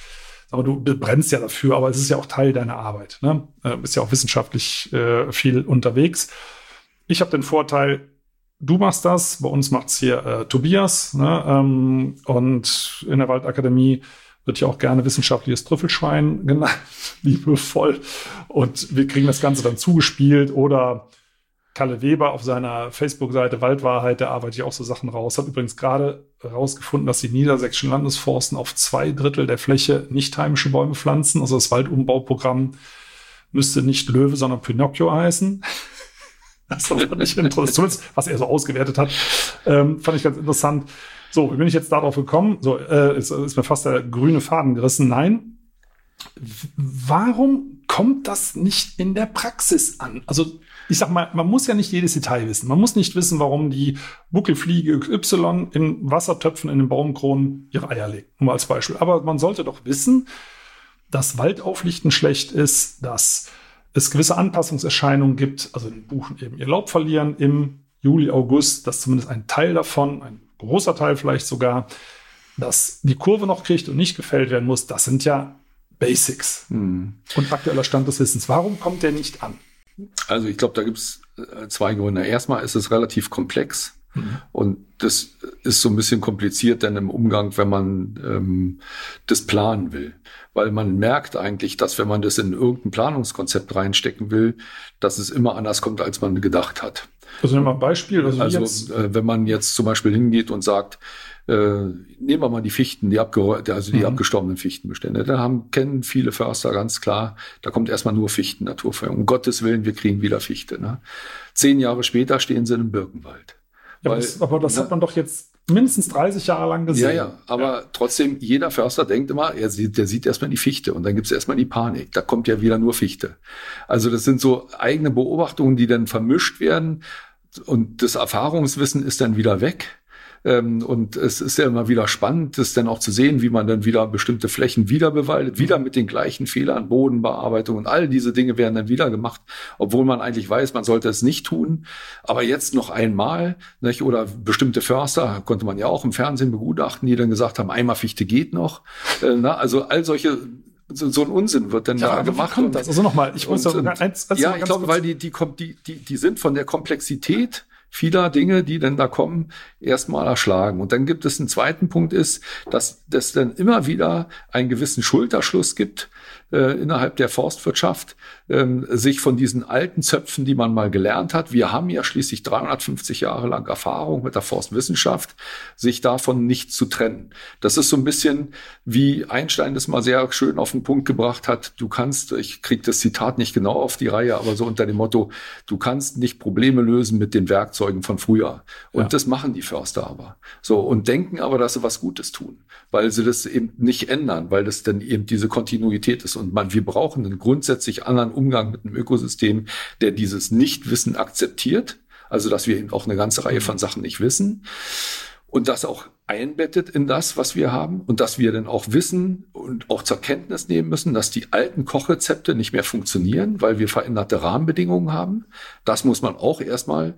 aber du brennst ja dafür, aber es ist ja auch Teil deiner Arbeit. Ne? Bist ja auch wissenschaftlich äh, viel unterwegs. Ich habe den Vorteil, du machst das, bei uns macht's hier äh, Tobias ne? ähm, und in der Waldakademie wird ja auch gerne wissenschaftliches Trüffelschwein genannt, liebevoll. Und wir kriegen das Ganze dann zugespielt oder Kalle Weber auf seiner Facebook-Seite Waldwahrheit, der arbeitet ja auch so Sachen raus, hat übrigens gerade herausgefunden, dass die niedersächsischen Landesforsten auf zwei Drittel der Fläche nicht heimische Bäume pflanzen. Also das Waldumbauprogramm müsste nicht Löwe, sondern Pinocchio heißen. Das fand ich interessant, zumindest was er so ausgewertet hat, ähm, fand ich ganz interessant. So, wie bin ich jetzt darauf gekommen? So, äh, ist, ist mir fast der grüne Faden gerissen. Nein. Warum kommt das nicht in der Praxis an? Also ich sag mal, man muss ja nicht jedes Detail wissen. Man muss nicht wissen, warum die Buckelfliege Y in Wassertöpfen in den Baumkronen ihre Eier legt. Nur als Beispiel. Aber man sollte doch wissen, dass Waldauflichten schlecht ist, dass es gewisse Anpassungserscheinungen gibt, also in Buchen eben ihr Laub verlieren im Juli, August, dass zumindest ein Teil davon, ein großer Teil vielleicht sogar, dass die Kurve noch kriegt und nicht gefällt werden muss. Das sind ja Basics hm. und aktueller Stand des Wissens. Warum kommt der nicht an? Also ich glaube, da gibt es äh, zwei Gründe. Erstmal ist es relativ komplex. Mhm. Und das ist so ein bisschen kompliziert dann im Umgang, wenn man ähm, das planen will. Weil man merkt eigentlich, dass wenn man das in irgendein Planungskonzept reinstecken will, dass es immer anders kommt, als man gedacht hat. Also nehmen wir ein Beispiel. Also, also äh, wenn man jetzt zum Beispiel hingeht und sagt, äh, nehmen wir mal die Fichten, die, abge also die mhm. abgestorbenen Fichtenbestände. Da haben, kennen viele Förster ganz klar, da kommt erstmal nur Fichten, Naturverjüngung. Um Gottes Willen, wir kriegen wieder Fichte. Ne? Zehn Jahre später stehen sie im Birkenwald. Ja, Weil, das, aber das na, hat man doch jetzt mindestens 30 Jahre lang gesehen. Ja, ja, aber ja. trotzdem, jeder Förster denkt immer, er sieht, der sieht erstmal die Fichte und dann gibt es erstmal die Panik. Da kommt ja wieder nur Fichte. Also das sind so eigene Beobachtungen, die dann vermischt werden und das Erfahrungswissen ist dann wieder weg. Ähm, und es ist ja immer wieder spannend, das dann auch zu sehen, wie man dann wieder bestimmte Flächen wieder bewaldet, mhm. wieder mit den gleichen Fehlern, Bodenbearbeitung und all diese Dinge werden dann wieder gemacht, obwohl man eigentlich weiß, man sollte es nicht tun. Aber jetzt noch einmal, nicht? oder bestimmte Förster, konnte man ja auch im Fernsehen begutachten, die dann gesagt haben, einmal Fichte geht noch. Äh, na, also all solche so, so ein Unsinn wird dann ja, da gemacht. Kommt das? Also nochmal, ich muss und, eins, eins ja, ich glaube, weil die, die, die, die sind von der Komplexität vieler Dinge, die denn da kommen, erstmal erschlagen. Und dann gibt es einen zweiten Punkt ist, dass das dann immer wieder einen gewissen Schulterschluss gibt äh, innerhalb der Forstwirtschaft, ähm, sich von diesen alten Zöpfen, die man mal gelernt hat, wir haben ja schließlich 350 Jahre lang Erfahrung mit der Forstwissenschaft, sich davon nicht zu trennen. Das ist so ein bisschen, wie Einstein das mal sehr schön auf den Punkt gebracht hat. Du kannst, ich kriege das Zitat nicht genau auf die Reihe, aber so unter dem Motto, du kannst nicht Probleme lösen mit den Werkzeugen von früher. Und ja. das machen die Förster aber. So, und denken aber, dass sie was Gutes tun, weil sie das eben nicht ändern, weil das dann eben diese Kontinuität ist. Und man, wir brauchen einen grundsätzlich anderen Umgang mit einem Ökosystem, der dieses Nichtwissen akzeptiert. Also, dass wir eben auch eine ganze Reihe von Sachen nicht wissen und das auch einbettet in das, was wir haben und dass wir dann auch wissen und auch zur Kenntnis nehmen müssen, dass die alten Kochrezepte nicht mehr funktionieren, weil wir veränderte Rahmenbedingungen haben. Das muss man auch erstmal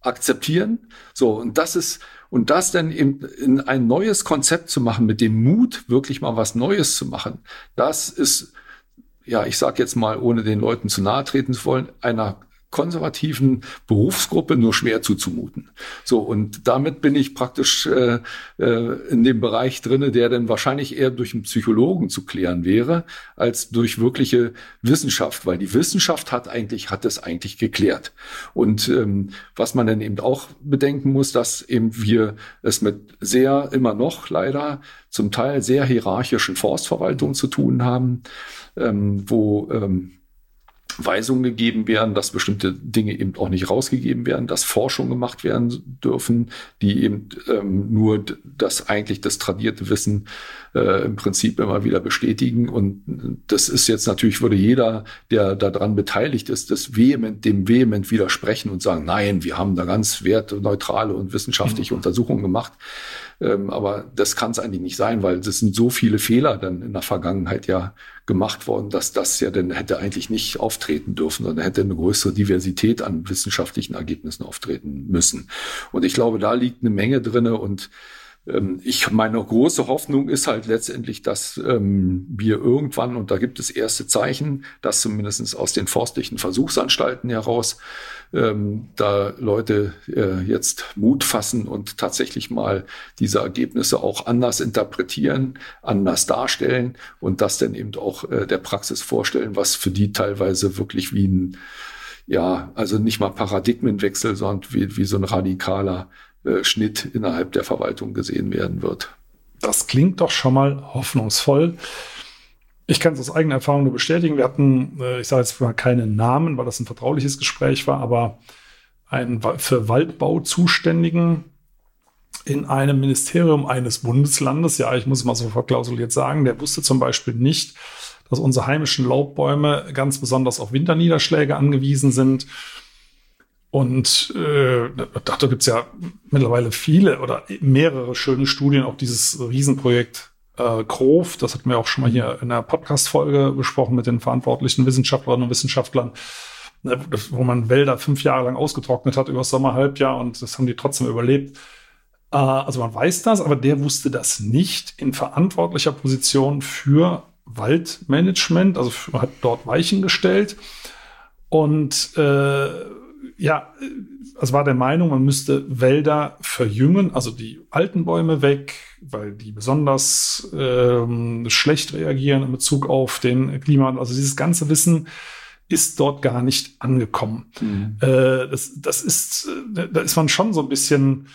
akzeptieren. So, und das ist, und das dann eben in ein neues Konzept zu machen, mit dem Mut, wirklich mal was Neues zu machen, das ist, ja, ich sage jetzt mal, ohne den Leuten zu nahe treten zu wollen, einer konservativen Berufsgruppe nur schwer zuzumuten. So, und damit bin ich praktisch äh, äh, in dem Bereich drinne, der dann wahrscheinlich eher durch einen Psychologen zu klären wäre, als durch wirkliche Wissenschaft, weil die Wissenschaft hat eigentlich, hat es eigentlich geklärt. Und ähm, was man dann eben auch bedenken muss, dass eben wir es mit sehr, immer noch leider, zum Teil sehr hierarchischen Forstverwaltungen zu tun haben, ähm, wo ähm, Weisungen gegeben werden, dass bestimmte Dinge eben auch nicht rausgegeben werden, dass Forschung gemacht werden dürfen, die eben ähm, nur das eigentlich das tradierte Wissen äh, im Prinzip immer wieder bestätigen. Und das ist jetzt natürlich, würde jeder, der daran beteiligt ist, das vehement, dem vehement widersprechen und sagen, nein, wir haben da ganz wertneutrale und wissenschaftliche mhm. Untersuchungen gemacht. Ähm, aber das kann es eigentlich nicht sein, weil es sind so viele Fehler dann in der Vergangenheit ja gemacht worden, dass das ja dann hätte eigentlich nicht auftreten dürfen, sondern hätte eine größere Diversität an wissenschaftlichen Ergebnissen auftreten müssen. Und ich glaube, da liegt eine Menge drinne und ich meine große Hoffnung ist halt letztendlich, dass ähm, wir irgendwann, und da gibt es erste Zeichen, dass zumindest aus den forstlichen Versuchsanstalten heraus ähm, da Leute äh, jetzt Mut fassen und tatsächlich mal diese Ergebnisse auch anders interpretieren, anders darstellen und das dann eben auch äh, der Praxis vorstellen, was für die teilweise wirklich wie ein ja, also nicht mal Paradigmenwechsel, sondern wie, wie so ein radikaler äh, Schnitt innerhalb der Verwaltung gesehen werden wird. Das klingt doch schon mal hoffnungsvoll. Ich kann es aus eigener Erfahrung nur bestätigen. Wir hatten, äh, ich sage jetzt mal keine Namen, weil das ein vertrauliches Gespräch war, aber einen für Waldbau zuständigen in einem Ministerium eines Bundeslandes, ja, ich muss mal so verklausuliert sagen, der wusste zum Beispiel nicht, dass unsere heimischen Laubbäume ganz besonders auf Winterniederschläge angewiesen sind und äh, da gibt es ja mittlerweile viele oder mehrere schöne Studien, auch dieses Riesenprojekt äh, Grof, das hatten wir auch schon mal hier in einer Podcast-Folge besprochen mit den verantwortlichen Wissenschaftlerinnen und Wissenschaftlern, ne, wo man Wälder fünf Jahre lang ausgetrocknet hat über das Sommerhalbjahr und das haben die trotzdem überlebt. Äh, also man weiß das, aber der wusste das nicht in verantwortlicher Position für Waldmanagement, also für, hat dort Weichen gestellt und äh, ja, es war der Meinung, man müsste Wälder verjüngen, also die alten Bäume weg, weil die besonders ähm, schlecht reagieren in Bezug auf den Klima. Also dieses ganze Wissen ist dort gar nicht angekommen. Mhm. Äh, das, das ist, äh, da ist man schon so ein bisschen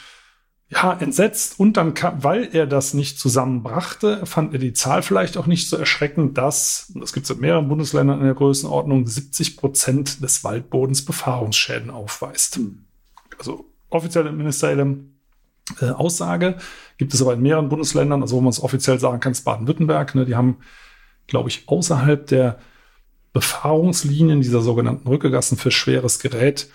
ja, entsetzt. Und dann, kam, weil er das nicht zusammenbrachte, fand er die Zahl vielleicht auch nicht so erschreckend, dass, und das gibt es in mehreren Bundesländern in der Größenordnung, 70 Prozent des Waldbodens Befahrungsschäden aufweist. Also offizielle ministerielle äh, Aussage gibt es aber in mehreren Bundesländern, also wo man es offiziell sagen kann, ist Baden-Württemberg, ne, die haben, glaube ich, außerhalb der Befahrungslinien dieser sogenannten Rückegassen für schweres Gerät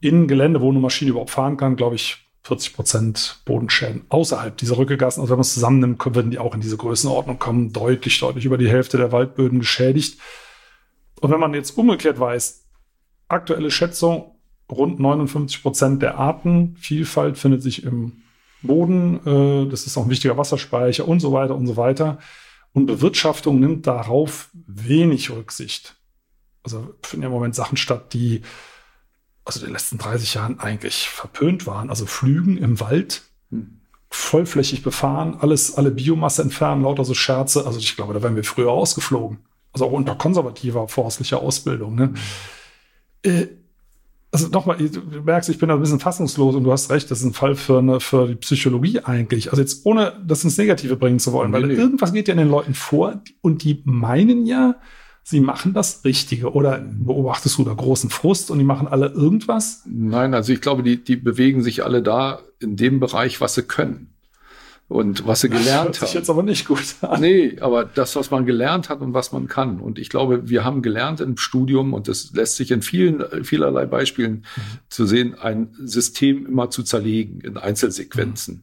in Gelände, wo eine Maschine überhaupt fahren kann, glaube ich, 40 Prozent Bodenschäden außerhalb dieser Rückegassen. Also wenn man es zusammennimmt, würden die auch in diese Größenordnung kommen, deutlich, deutlich über die Hälfte der Waldböden geschädigt. Und wenn man jetzt umgekehrt weiß, aktuelle Schätzung, rund 59 Prozent der Artenvielfalt findet sich im Boden. Äh, das ist auch ein wichtiger Wasserspeicher und so weiter und so weiter. Und Bewirtschaftung nimmt darauf wenig Rücksicht. Also finden ja im Moment Sachen statt, die also den letzten 30 Jahren eigentlich verpönt waren. Also Flügen im Wald, vollflächig befahren, alles, alle Biomasse entfernen, lauter so Scherze. Also ich glaube, da wären wir früher ausgeflogen. also auch unter konservativer forstlicher Ausbildung. Ne? Mhm. Äh, also nochmal, du merkst, ich bin da ein bisschen fassungslos und du hast recht, das ist ein Fall für, eine, für die Psychologie eigentlich. Also jetzt ohne das ins Negative bringen zu wollen, weil nee. irgendwas geht ja in den Leuten vor und die meinen ja, sie machen das Richtige. Oder beobachtest du da großen Frust und die machen alle irgendwas? Nein, also ich glaube, die, die bewegen sich alle da in dem Bereich, was sie können und was sie gelernt haben. Das hört sich jetzt aber nicht gut an. Nee, aber das, was man gelernt hat und was man kann. Und ich glaube, wir haben gelernt im Studium, und das lässt sich in vielen, vielerlei Beispielen mhm. zu sehen, ein System immer zu zerlegen in Einzelsequenzen. Mhm.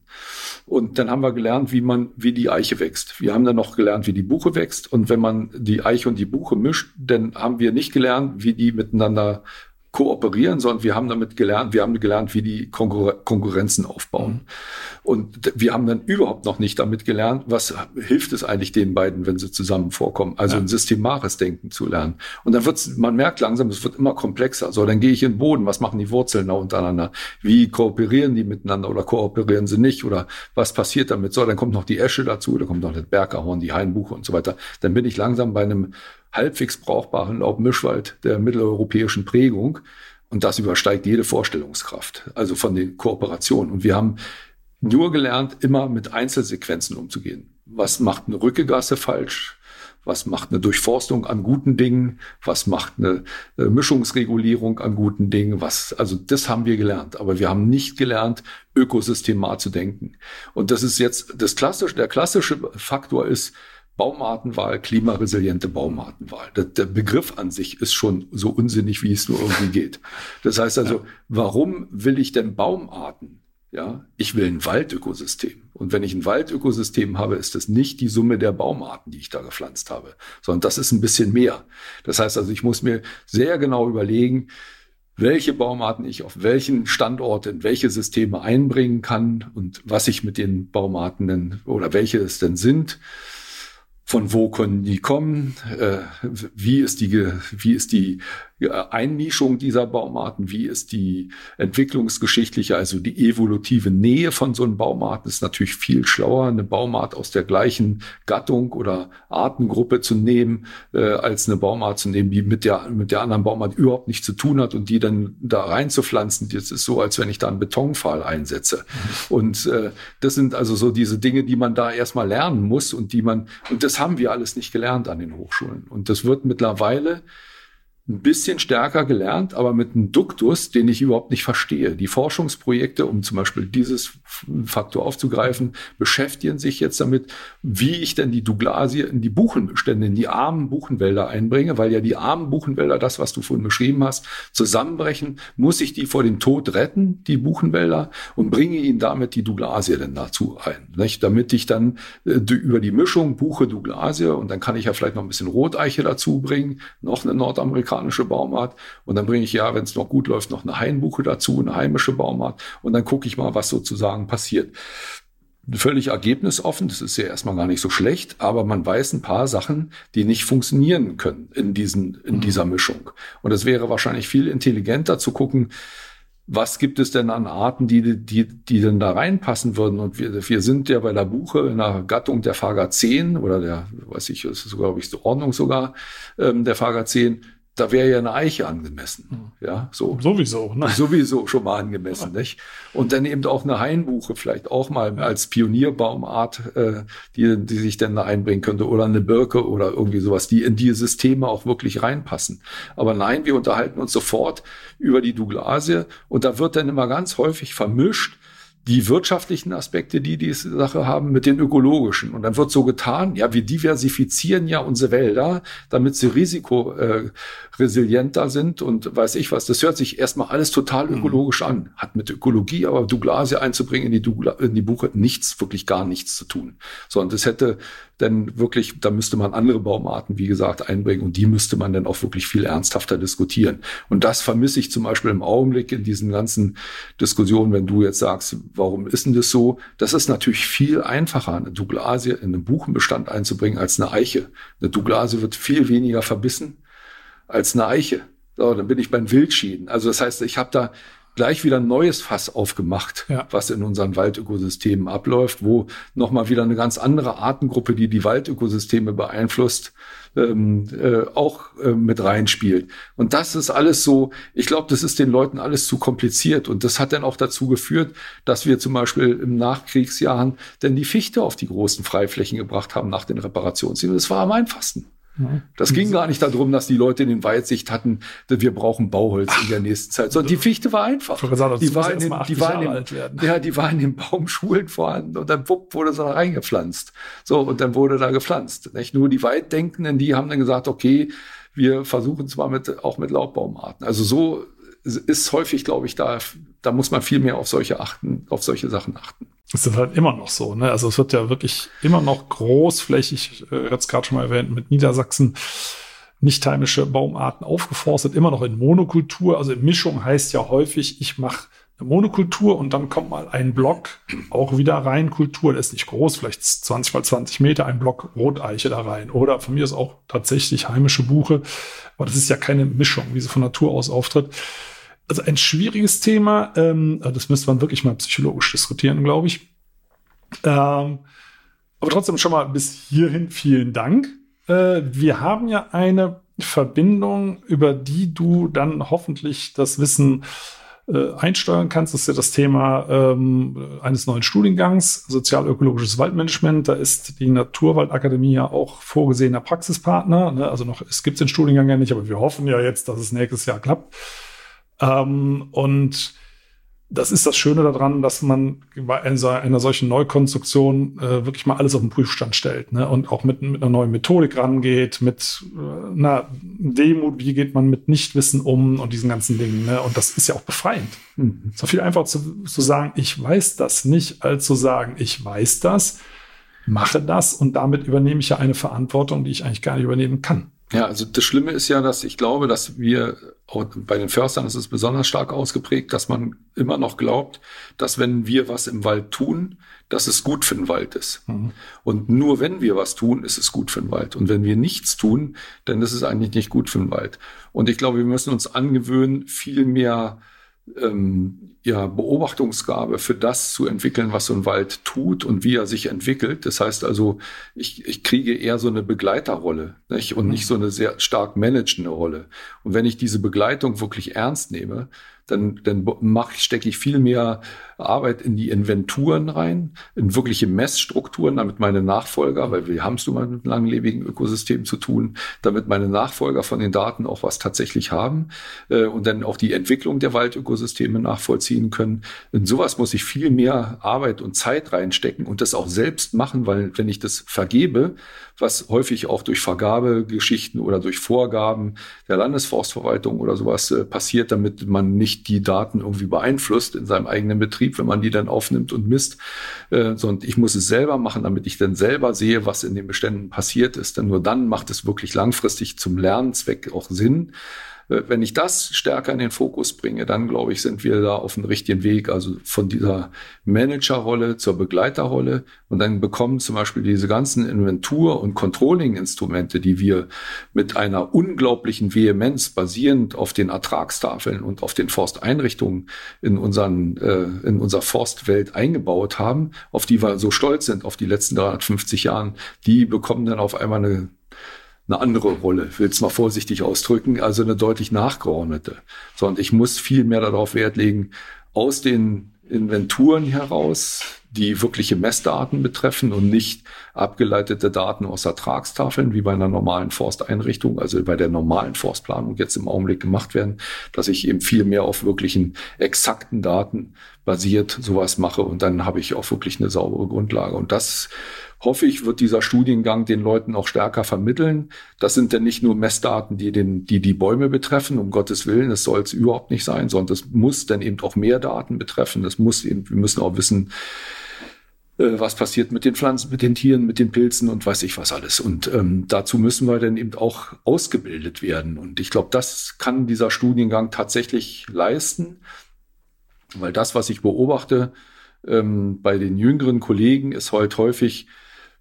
Und dann haben wir gelernt, wie man, wie die Eiche wächst. Wir haben dann noch gelernt, wie die Buche wächst. Und wenn man die Eiche und die Buche mischt, dann haben wir nicht gelernt, wie die miteinander kooperieren, sondern wir haben damit gelernt, wir haben gelernt, wie die Konkur Konkurrenzen aufbauen. Mhm. Und wir haben dann überhaupt noch nicht damit gelernt, was hilft es eigentlich den beiden, wenn sie zusammen vorkommen. Also ja. ein systemares Denken zu lernen. Und dann wird's, man merkt langsam, es wird immer komplexer. So, dann gehe ich in den Boden. Was machen die Wurzeln da untereinander? Wie kooperieren die miteinander oder kooperieren sie nicht? Oder was passiert damit? So, dann kommt noch die Esche dazu, da kommt noch das Bergerhorn, die Hainbuche und so weiter. Dann bin ich langsam bei einem halbwegs brauchbaren Laubmischwald der mitteleuropäischen Prägung. Und das übersteigt jede Vorstellungskraft, also von den Kooperationen. Und wir haben nur gelernt, immer mit Einzelsequenzen umzugehen. Was macht eine Rückegasse falsch? Was macht eine Durchforstung an guten Dingen? Was macht eine Mischungsregulierung an guten Dingen? Was, also das haben wir gelernt. Aber wir haben nicht gelernt, ökosystemar zu denken. Und das ist jetzt das klassische, der klassische Faktor ist, Baumartenwahl, klimaresiliente Baumartenwahl. Der, der, Begriff an sich ist schon so unsinnig, wie es nur irgendwie geht. Das heißt also, warum will ich denn Baumarten? Ja, ich will ein Waldökosystem. Und wenn ich ein Waldökosystem habe, ist das nicht die Summe der Baumarten, die ich da gepflanzt habe, sondern das ist ein bisschen mehr. Das heißt also, ich muss mir sehr genau überlegen, welche Baumarten ich auf welchen Standort in welche Systeme einbringen kann und was ich mit den Baumarten denn oder welche es denn sind von wo können die kommen, äh, wie ist die, wie ist die Einnischung dieser Baumarten, wie ist die entwicklungsgeschichtliche, also die evolutive Nähe von so einem Baumarten ist natürlich viel schlauer, eine Baumart aus der gleichen Gattung oder Artengruppe zu nehmen, äh, als eine Baumart zu nehmen, die mit der, mit der anderen Baumart überhaupt nichts zu tun hat und die dann da reinzupflanzen. Das ist so, als wenn ich da einen Betonpfahl einsetze. Und äh, das sind also so diese Dinge, die man da erstmal lernen muss und die man, und das haben wir alles nicht gelernt an den Hochschulen. Und das wird mittlerweile ein bisschen stärker gelernt, aber mit einem Duktus, den ich überhaupt nicht verstehe. Die Forschungsprojekte, um zum Beispiel dieses Faktor aufzugreifen, beschäftigen sich jetzt damit, wie ich denn die Douglasie in die Buchenbestände, in die armen Buchenwälder einbringe, weil ja die armen Buchenwälder, das, was du vorhin beschrieben hast, zusammenbrechen, muss ich die vor dem Tod retten, die Buchenwälder, und bringe ihnen damit die Douglasie denn dazu ein, nicht? damit ich dann äh, über die Mischung Buche Douglasie und dann kann ich ja vielleicht noch ein bisschen Roteiche dazu bringen, noch eine nordamerikanische amerikanische Baumart und dann bringe ich ja, wenn es noch gut läuft, noch eine Hainbuche dazu, eine heimische Baumart und dann gucke ich mal, was sozusagen passiert. Völlig ergebnisoffen, das ist ja erstmal gar nicht so schlecht, aber man weiß ein paar Sachen, die nicht funktionieren können in, diesen, in mhm. dieser Mischung. Und es wäre wahrscheinlich viel intelligenter zu gucken, was gibt es denn an Arten, die, die, die denn da reinpassen würden? Und wir, wir sind ja bei der Buche in der Gattung der Fagazeen oder der, weiß ich, das ist sogar, glaube ich, die Ordnung sogar, ähm, der Fagazeen da wäre ja eine Eiche angemessen. Hm. Ja, so. Sowieso, ne? Sowieso schon mal angemessen, ja. nicht? Und dann eben auch eine Hainbuche vielleicht auch mal als Pionierbaumart, äh, die, die sich dann da einbringen könnte oder eine Birke oder irgendwie sowas, die in die Systeme auch wirklich reinpassen. Aber nein, wir unterhalten uns sofort über die Douglasie und da wird dann immer ganz häufig vermischt, die wirtschaftlichen Aspekte, die diese Sache haben, mit den ökologischen. Und dann wird so getan, ja, wir diversifizieren ja unsere Wälder, damit sie risikoresilienter äh, sind und weiß ich was. Das hört sich erstmal alles total mhm. ökologisch mhm. an, hat mit Ökologie, aber Douglasie einzubringen in die, Dougla in die Buche nichts, wirklich gar nichts zu tun. Sondern das hätte denn wirklich, da müsste man andere Baumarten, wie gesagt, einbringen und die müsste man dann auch wirklich viel ernsthafter diskutieren. Und das vermisse ich zum Beispiel im Augenblick in diesen ganzen Diskussionen, wenn du jetzt sagst, warum ist denn das so? Das ist natürlich viel einfacher, eine Douglasie in einen Buchenbestand einzubringen als eine Eiche. Eine Douglasie wird viel weniger verbissen als eine Eiche. So, dann bin ich beim Wildschieden. Also das heißt, ich habe da gleich wieder ein neues Fass aufgemacht, ja. was in unseren Waldökosystemen abläuft, wo nochmal wieder eine ganz andere Artengruppe, die die Waldökosysteme beeinflusst, ähm, äh, auch äh, mit reinspielt. Und das ist alles so, ich glaube, das ist den Leuten alles zu kompliziert. Und das hat dann auch dazu geführt, dass wir zum Beispiel im Nachkriegsjahren denn die Fichte auf die großen Freiflächen gebracht haben nach den Reparationszielen. Das war am einfachsten. Das ging gar nicht darum, dass die Leute in den Weitsicht hatten, wir brauchen Bauholz Ach, in der nächsten Zeit, sondern die Fichte war einfach. Die, war in den, die, war in den, ja, die war in den Baumschulen vorhanden und dann wupp, wurde sie da reingepflanzt. So, und dann wurde da gepflanzt. Nicht? Nur die Weitdenkenden, die haben dann gesagt, okay, wir versuchen zwar mit, auch mit Laubbaumarten. Also so ist häufig, glaube ich, da, da muss man viel mehr auf solche achten, auf solche Sachen achten. Es ist halt immer noch so, ne? Also es wird ja wirklich immer noch großflächig, äh, jetzt gerade schon mal erwähnt, mit Niedersachsen nicht heimische Baumarten aufgeforstet, immer noch in Monokultur. Also Mischung heißt ja häufig, ich mache eine Monokultur und dann kommt mal ein Block auch wieder rein Kultur, der ist nicht groß, vielleicht 20 mal 20 Meter, ein Block Roteiche da rein. Oder von mir ist auch tatsächlich heimische Buche, aber das ist ja keine Mischung, wie sie von Natur aus auftritt also ein schwieriges Thema. Ähm, das müsste man wirklich mal psychologisch diskutieren, glaube ich. Ähm, aber trotzdem schon mal bis hierhin vielen Dank. Äh, wir haben ja eine Verbindung, über die du dann hoffentlich das Wissen äh, einsteuern kannst. Das ist ja das Thema ähm, eines neuen Studiengangs, sozial-ökologisches Waldmanagement. Da ist die Naturwaldakademie ja auch vorgesehener Praxispartner. Ne? Also noch, es gibt den Studiengang ja nicht, aber wir hoffen ja jetzt, dass es nächstes Jahr klappt. Ähm, und das ist das Schöne daran, dass man bei einer, solchen Neukonstruktion äh, wirklich mal alles auf den Prüfstand stellt ne? und auch mit, mit einer neuen Methodik rangeht, mit äh, einer Demut, wie geht man mit Nichtwissen um und diesen ganzen Dingen. Ne? Und das ist ja auch befreiend. Mhm. Ist viel einfacher zu, zu sagen, ich weiß das nicht, als zu sagen, ich weiß das, mache das und damit übernehme ich ja eine Verantwortung, die ich eigentlich gar nicht übernehmen kann. Ja, also das Schlimme ist ja, dass ich glaube, dass wir, bei den Förstern ist es besonders stark ausgeprägt, dass man immer noch glaubt, dass wenn wir was im Wald tun, dass es gut für den Wald ist. Mhm. Und nur wenn wir was tun, ist es gut für den Wald. Und wenn wir nichts tun, dann ist es eigentlich nicht gut für den Wald. Und ich glaube, wir müssen uns angewöhnen, viel mehr ähm, ja, Beobachtungsgabe für das zu entwickeln, was so ein Wald tut und wie er sich entwickelt. Das heißt also, ich, ich kriege eher so eine Begleiterrolle nicht? und nicht so eine sehr stark managende Rolle. Und wenn ich diese Begleitung wirklich ernst nehme, dann, dann mache, stecke ich viel mehr Arbeit in die Inventuren rein, in wirkliche Messstrukturen, damit meine Nachfolger, weil wir haben es nun mal mit langlebigen Ökosystemen zu tun, damit meine Nachfolger von den Daten auch was tatsächlich haben äh, und dann auch die Entwicklung der Waldökosysteme nachvollziehen können. In sowas muss ich viel mehr Arbeit und Zeit reinstecken und das auch selbst machen, weil wenn ich das vergebe, was häufig auch durch Vergabegeschichten oder durch Vorgaben der Landesforstverwaltung oder sowas äh, passiert, damit man nicht die Daten irgendwie beeinflusst in seinem eigenen Betrieb, wenn man die dann aufnimmt und misst, äh, sondern ich muss es selber machen, damit ich dann selber sehe, was in den Beständen passiert ist. Denn nur dann macht es wirklich langfristig zum Lernzweck auch Sinn. Äh, wenn ich das stärker in den Fokus bringe, dann glaube ich, sind wir da auf dem richtigen Weg. Also von dieser Managerrolle zur Begleiterrolle. Und dann bekommen zum Beispiel diese ganzen Inventur- und Controlling-Instrumente, die wir mit einer unglaublichen Vehemenz basierend auf den Ertragstafeln und auf den Forsteinrichtungen in unseren, äh, in unserer Forstwelt eingebaut haben, auf die wir so stolz sind, auf die letzten 350 Jahren, die bekommen dann auf einmal eine eine andere Rolle, will es mal vorsichtig ausdrücken, also eine deutlich nachgeordnete. Sondern ich muss viel mehr darauf Wert legen, aus den Inventuren heraus, die wirkliche Messdaten betreffen und nicht abgeleitete Daten aus Ertragstafeln, wie bei einer normalen Forsteinrichtung, also bei der normalen Forstplanung jetzt im Augenblick gemacht werden, dass ich eben viel mehr auf wirklichen exakten Daten basiert sowas mache und dann habe ich auch wirklich eine saubere Grundlage. Und das hoffe ich, wird dieser Studiengang den Leuten auch stärker vermitteln. Das sind denn nicht nur Messdaten, die den, die, die Bäume betreffen, um Gottes Willen, das soll es überhaupt nicht sein, sondern das muss dann eben auch mehr Daten betreffen. Das muss eben, wir müssen auch wissen, äh, was passiert mit den Pflanzen, mit den Tieren, mit den Pilzen und weiß ich was alles. Und ähm, dazu müssen wir dann eben auch ausgebildet werden. Und ich glaube, das kann dieser Studiengang tatsächlich leisten, weil das, was ich beobachte ähm, bei den jüngeren Kollegen, ist heute häufig,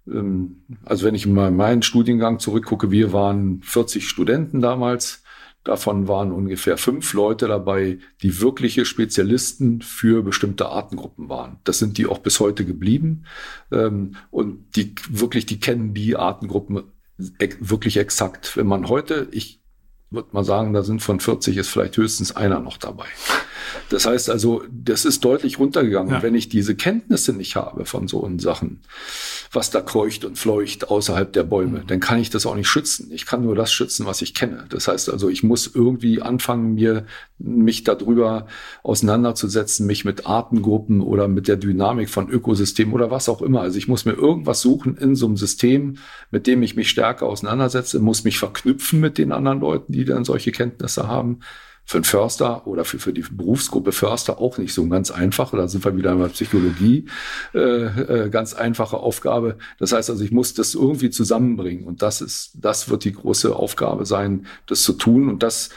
also wenn ich mal meinen Studiengang zurückgucke, wir waren 40 Studenten damals. Davon waren ungefähr fünf Leute dabei, die wirkliche Spezialisten für bestimmte Artengruppen waren. Das sind die auch bis heute geblieben. Ähm, und die wirklich, die kennen die Artengruppen wirklich exakt. Wenn man heute, ich würde mal sagen, da sind von 40 ist vielleicht höchstens einer noch dabei. Das heißt also, das ist deutlich runtergegangen. Ja. wenn ich diese Kenntnisse nicht habe von so Sachen, was da kreucht und fleucht außerhalb der Bäume, mhm. dann kann ich das auch nicht schützen. Ich kann nur das schützen, was ich kenne. Das heißt also, ich muss irgendwie anfangen, mir mich darüber auseinanderzusetzen, mich mit Artengruppen oder mit der Dynamik von Ökosystemen oder was auch immer. Also ich muss mir irgendwas suchen in so einem System, mit dem ich mich stärker auseinandersetze, muss mich verknüpfen mit den anderen Leuten, die dann solche Kenntnisse haben für einen Förster oder für, für die Berufsgruppe Förster auch nicht so ganz einfach. Da sind wir wieder in der Psychologie. Äh, äh, ganz einfache Aufgabe. Das heißt also, ich muss das irgendwie zusammenbringen. Und das ist, das wird die große Aufgabe sein, das zu tun. Und das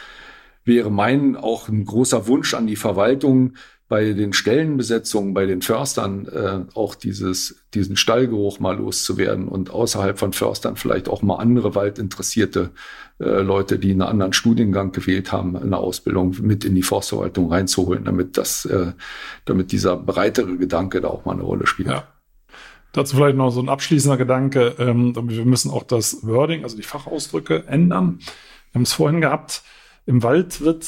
wäre mein auch ein großer Wunsch an die Verwaltung, bei den Stellenbesetzungen, bei den Förstern äh, auch dieses, diesen Stallgeruch mal loszuwerden und außerhalb von Förstern vielleicht auch mal andere waldinteressierte äh, Leute, die einen anderen Studiengang gewählt haben, eine Ausbildung mit in die Forstverwaltung reinzuholen, damit das, äh, damit dieser breitere Gedanke da auch mal eine Rolle spielt. Ja. Dazu vielleicht noch so ein abschließender Gedanke. Ähm, wir müssen auch das Wording, also die Fachausdrücke ändern. Wir haben es vorhin gehabt. Im Wald wird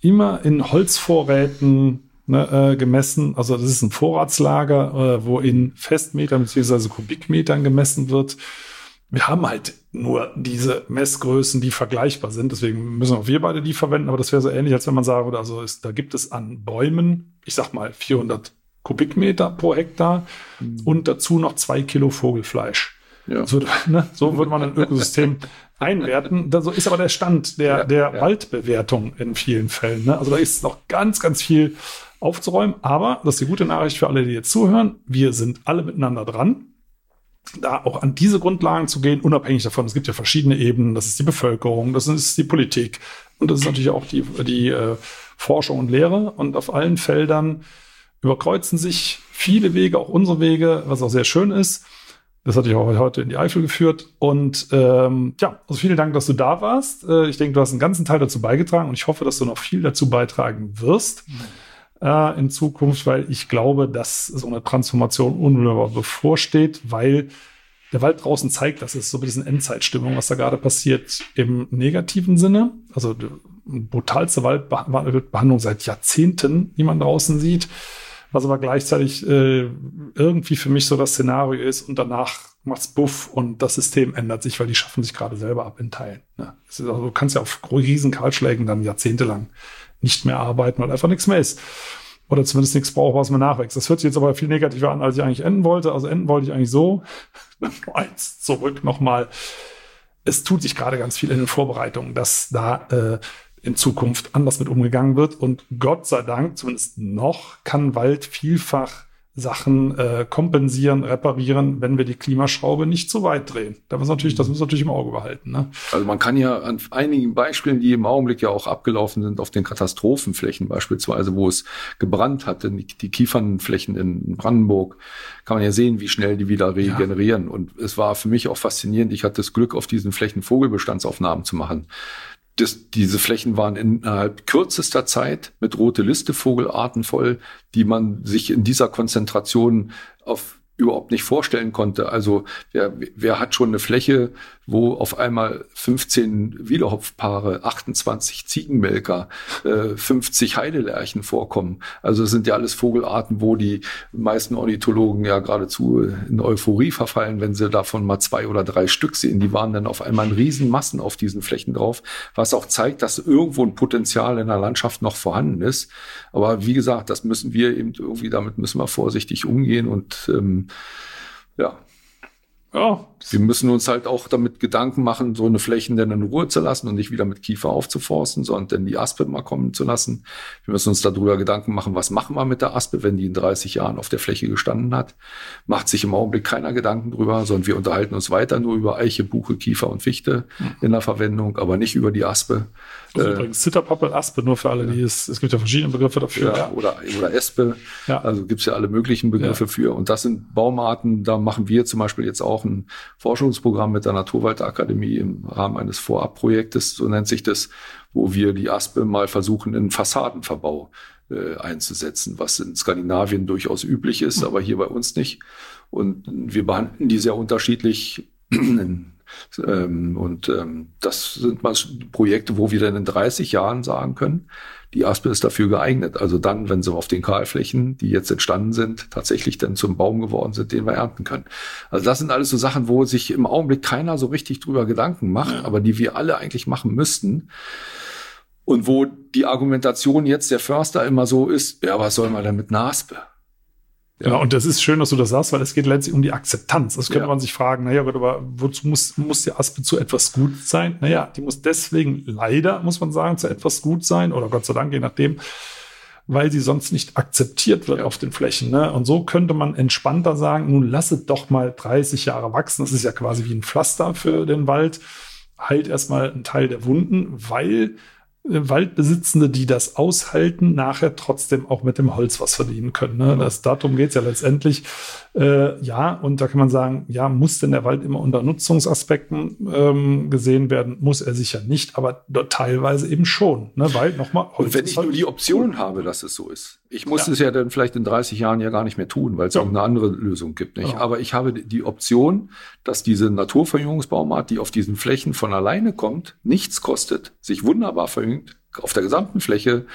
immer in Holzvorräten ne, äh, gemessen. Also das ist ein Vorratslager, äh, wo in Festmetern bzw. Kubikmetern gemessen wird. Wir haben halt nur diese Messgrößen, die vergleichbar sind. Deswegen müssen auch wir beide die verwenden. Aber das wäre so ähnlich, als wenn man sagen würde, also ist, da gibt es an Bäumen, ich sag mal 400 Kubikmeter pro Hektar mhm. und dazu noch zwei Kilo Vogelfleisch. Ja. So, ne, so würde man ein Ökosystem einwerten. So ist aber der Stand der, ja, der ja. Waldbewertung in vielen Fällen. Ne? Also da ist noch ganz, ganz viel aufzuräumen. Aber das ist die gute Nachricht für alle, die jetzt zuhören. Wir sind alle miteinander dran. Da auch an diese Grundlagen zu gehen, unabhängig davon. Es gibt ja verschiedene Ebenen. Das ist die Bevölkerung, das ist die Politik und das ist natürlich auch die, die äh, Forschung und Lehre. Und auf allen Feldern überkreuzen sich viele Wege, auch unsere Wege, was auch sehr schön ist. Das hatte ich auch heute in die Eifel geführt. Und ähm, ja, also vielen Dank, dass du da warst. Äh, ich denke, du hast einen ganzen Teil dazu beigetragen und ich hoffe, dass du noch viel dazu beitragen wirst mhm. Äh, in Zukunft, weil ich glaube, dass so eine Transformation unmittelbar bevorsteht, weil der Wald draußen zeigt, dass es so ein bisschen Endzeitstimmung, was da gerade passiert, im negativen Sinne. Also brutalste Waldbehandlung seit Jahrzehnten, die man draußen sieht was aber gleichzeitig äh, irgendwie für mich so das Szenario ist und danach macht's Buff und das System ändert sich, weil die schaffen sich gerade selber ab in Teilen. Ne? Also, du kannst ja auf riesen Kahlschlägen dann jahrzehntelang nicht mehr arbeiten, weil einfach nichts mehr ist. Oder zumindest nichts braucht, was mir nachwächst. Das hört sich jetzt aber viel negativer an, als ich eigentlich enden wollte. Also enden wollte ich eigentlich so. Eins zurück nochmal. Es tut sich gerade ganz viel in den Vorbereitungen, dass da äh, in Zukunft anders mit umgegangen wird. Und Gott sei Dank, zumindest noch, kann Wald vielfach Sachen äh, kompensieren, reparieren, wenn wir die Klimaschraube nicht zu weit drehen. Da muss natürlich, das muss natürlich im Auge behalten. Ne? Also man kann ja an einigen Beispielen, die im Augenblick ja auch abgelaufen sind, auf den Katastrophenflächen beispielsweise, wo es gebrannt hatte, die, die Kiefernflächen in Brandenburg, kann man ja sehen, wie schnell die wieder regenerieren. Ja. Und es war für mich auch faszinierend. Ich hatte das Glück, auf diesen Flächen Vogelbestandsaufnahmen zu machen das, diese Flächen waren innerhalb kürzester Zeit mit rote Liste Vogelarten voll, die man sich in dieser Konzentration auf überhaupt nicht vorstellen konnte. Also wer, wer hat schon eine Fläche, wo auf einmal 15 Wiederhopfpaare, 28 Ziegenmelker, äh, 50 Heidelärchen vorkommen. Also es sind ja alles Vogelarten, wo die meisten Ornithologen ja geradezu in Euphorie verfallen, wenn sie davon mal zwei oder drei Stück sehen. Die waren dann auf einmal in Riesenmassen auf diesen Flächen drauf, was auch zeigt, dass irgendwo ein Potenzial in der Landschaft noch vorhanden ist. Aber wie gesagt, das müssen wir eben irgendwie, damit müssen wir vorsichtig umgehen und ähm, ja. Ja. Wir müssen uns halt auch damit Gedanken machen, so eine Flächen denn in Ruhe zu lassen und nicht wieder mit Kiefer aufzuforsten, sondern die Aspe mal kommen zu lassen. Wir müssen uns darüber Gedanken machen, was machen wir mit der Aspe, wenn die in 30 Jahren auf der Fläche gestanden hat. Macht sich im Augenblick keiner Gedanken drüber, sondern wir unterhalten uns weiter nur über Eiche, Buche, Kiefer und Fichte mhm. in der Verwendung, aber nicht über die Aspe. Also äh, übrigens Zitterpappel, Aspe, nur für alle, die es, es gibt ja verschiedene Begriffe dafür. Ja, Oder, oder Espe. Ja. Also gibt's ja alle möglichen Begriffe ja. für. Und das sind Baumarten, da machen wir zum Beispiel jetzt auch auch ein Forschungsprogramm mit der Naturwaldakademie im Rahmen eines Vorabprojektes, so nennt sich das, wo wir die Aspe mal versuchen, in Fassadenverbau äh, einzusetzen, was in Skandinavien durchaus üblich ist, aber hier bei uns nicht. Und wir behandeln die sehr unterschiedlich. Ähm, und ähm, das sind mal Projekte, wo wir dann in 30 Jahren sagen können, die Aspe ist dafür geeignet. Also dann, wenn sie auf den Kahlflächen, die jetzt entstanden sind, tatsächlich dann zum Baum geworden sind, den wir ernten können. Also das sind alles so Sachen, wo sich im Augenblick keiner so richtig drüber Gedanken macht, ja. aber die wir alle eigentlich machen müssten. Und wo die Argumentation jetzt der Förster immer so ist, ja, was soll man denn mit einer Aspe? Ja, und das ist schön, dass du das sagst, weil es geht letztlich um die Akzeptanz. Das könnte ja. man sich fragen, naja, aber wozu muss, muss die Aspe zu etwas gut sein? Naja, die muss deswegen leider, muss man sagen, zu etwas gut sein, oder Gott sei Dank, je nachdem, weil sie sonst nicht akzeptiert wird ja. auf den Flächen. Ne? Und so könnte man entspannter sagen, nun lasse doch mal 30 Jahre wachsen. Das ist ja quasi wie ein Pflaster für den Wald. Heilt erstmal einen Teil der Wunden, weil Waldbesitzende, die das aushalten, nachher trotzdem auch mit dem Holz was verdienen können. Ne? Genau. Das Datum geht ja letztendlich. Äh, ja, und da kann man sagen, ja, muss denn der Wald immer unter Nutzungsaspekten ähm, gesehen werden? Muss er sicher nicht, aber teilweise eben schon. Ne? Weil nochmal, Holz Und wenn ich halt nur die Option habe, dass es so ist. Ich muss ja. es ja dann vielleicht in 30 Jahren ja gar nicht mehr tun, weil es ja. auch eine andere Lösung gibt. Nicht? Genau. Aber ich habe die Option, dass diese Naturverjüngungsbaumart, die auf diesen Flächen von alleine kommt, nichts kostet, sich wunderbar verjüngt, auf der gesamten Fläche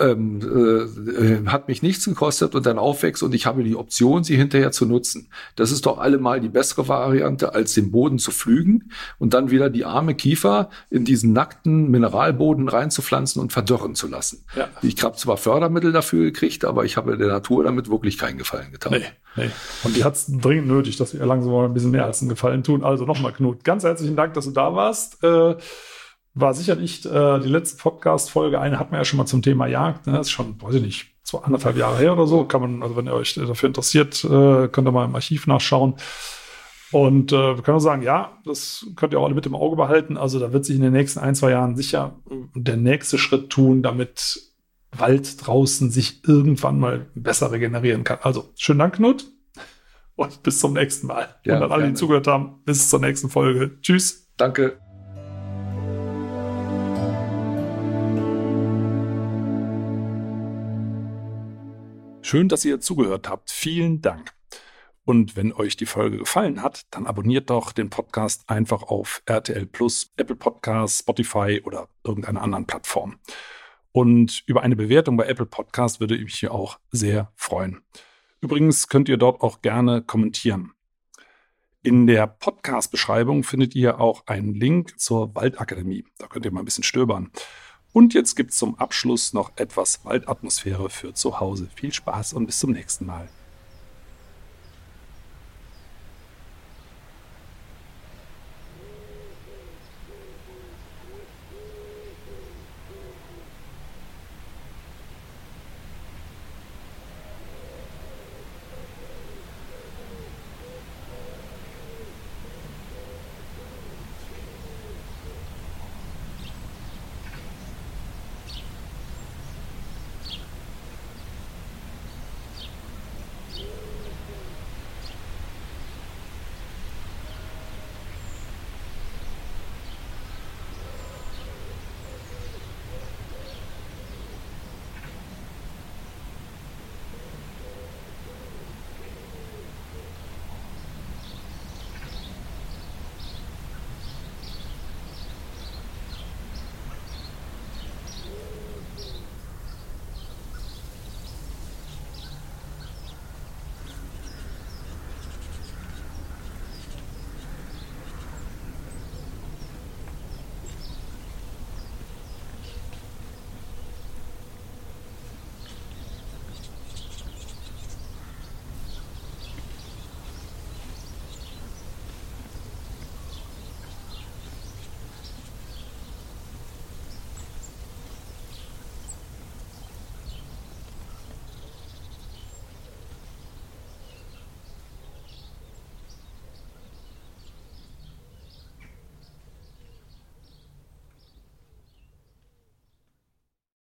ähm, äh, hat mich nichts gekostet und dann aufwächst und ich habe die Option, sie hinterher zu nutzen. Das ist doch allemal die bessere Variante, als den Boden zu pflügen und dann wieder die arme Kiefer in diesen nackten Mineralboden reinzupflanzen und verdörren zu lassen. Ja. Ich habe zwar Fördermittel dafür gekriegt, aber ich habe der Natur damit wirklich keinen Gefallen getan. Nee, nee. Und die hat es dringend nötig, dass wir langsam mal ein bisschen mehr als einen Gefallen tun. Also nochmal, Knut, ganz herzlichen Dank, dass du da warst. Äh, war sicher nicht äh, die letzte Podcast-Folge. Eine hatten wir ja schon mal zum Thema Jagd. Ne? Das ist schon, weiß ich nicht, zwei, anderthalb Jahre her oder so. Kann man, also wenn ihr euch dafür interessiert, äh, könnt ihr mal im Archiv nachschauen. Und äh, wir können auch sagen, ja, das könnt ihr auch alle mit im Auge behalten. Also da wird sich in den nächsten ein, zwei Jahren sicher der nächste Schritt tun, damit Wald draußen sich irgendwann mal besser regenerieren kann. Also schönen Dank, Knut. Und bis zum nächsten Mal. Ja, und an alle, die zugehört haben, bis zur nächsten Folge. Tschüss. Danke. Schön, dass ihr zugehört habt. Vielen Dank. Und wenn euch die Folge gefallen hat, dann abonniert doch den Podcast einfach auf RTL Plus, Apple Podcasts, Spotify oder irgendeiner anderen Plattform. Und über eine Bewertung bei Apple Podcast würde ich mich hier auch sehr freuen. Übrigens könnt ihr dort auch gerne kommentieren. In der Podcast-Beschreibung findet ihr auch einen Link zur Waldakademie. Da könnt ihr mal ein bisschen stöbern. Und jetzt gibt es zum Abschluss noch etwas Waldatmosphäre für zu Hause. Viel Spaß und bis zum nächsten Mal.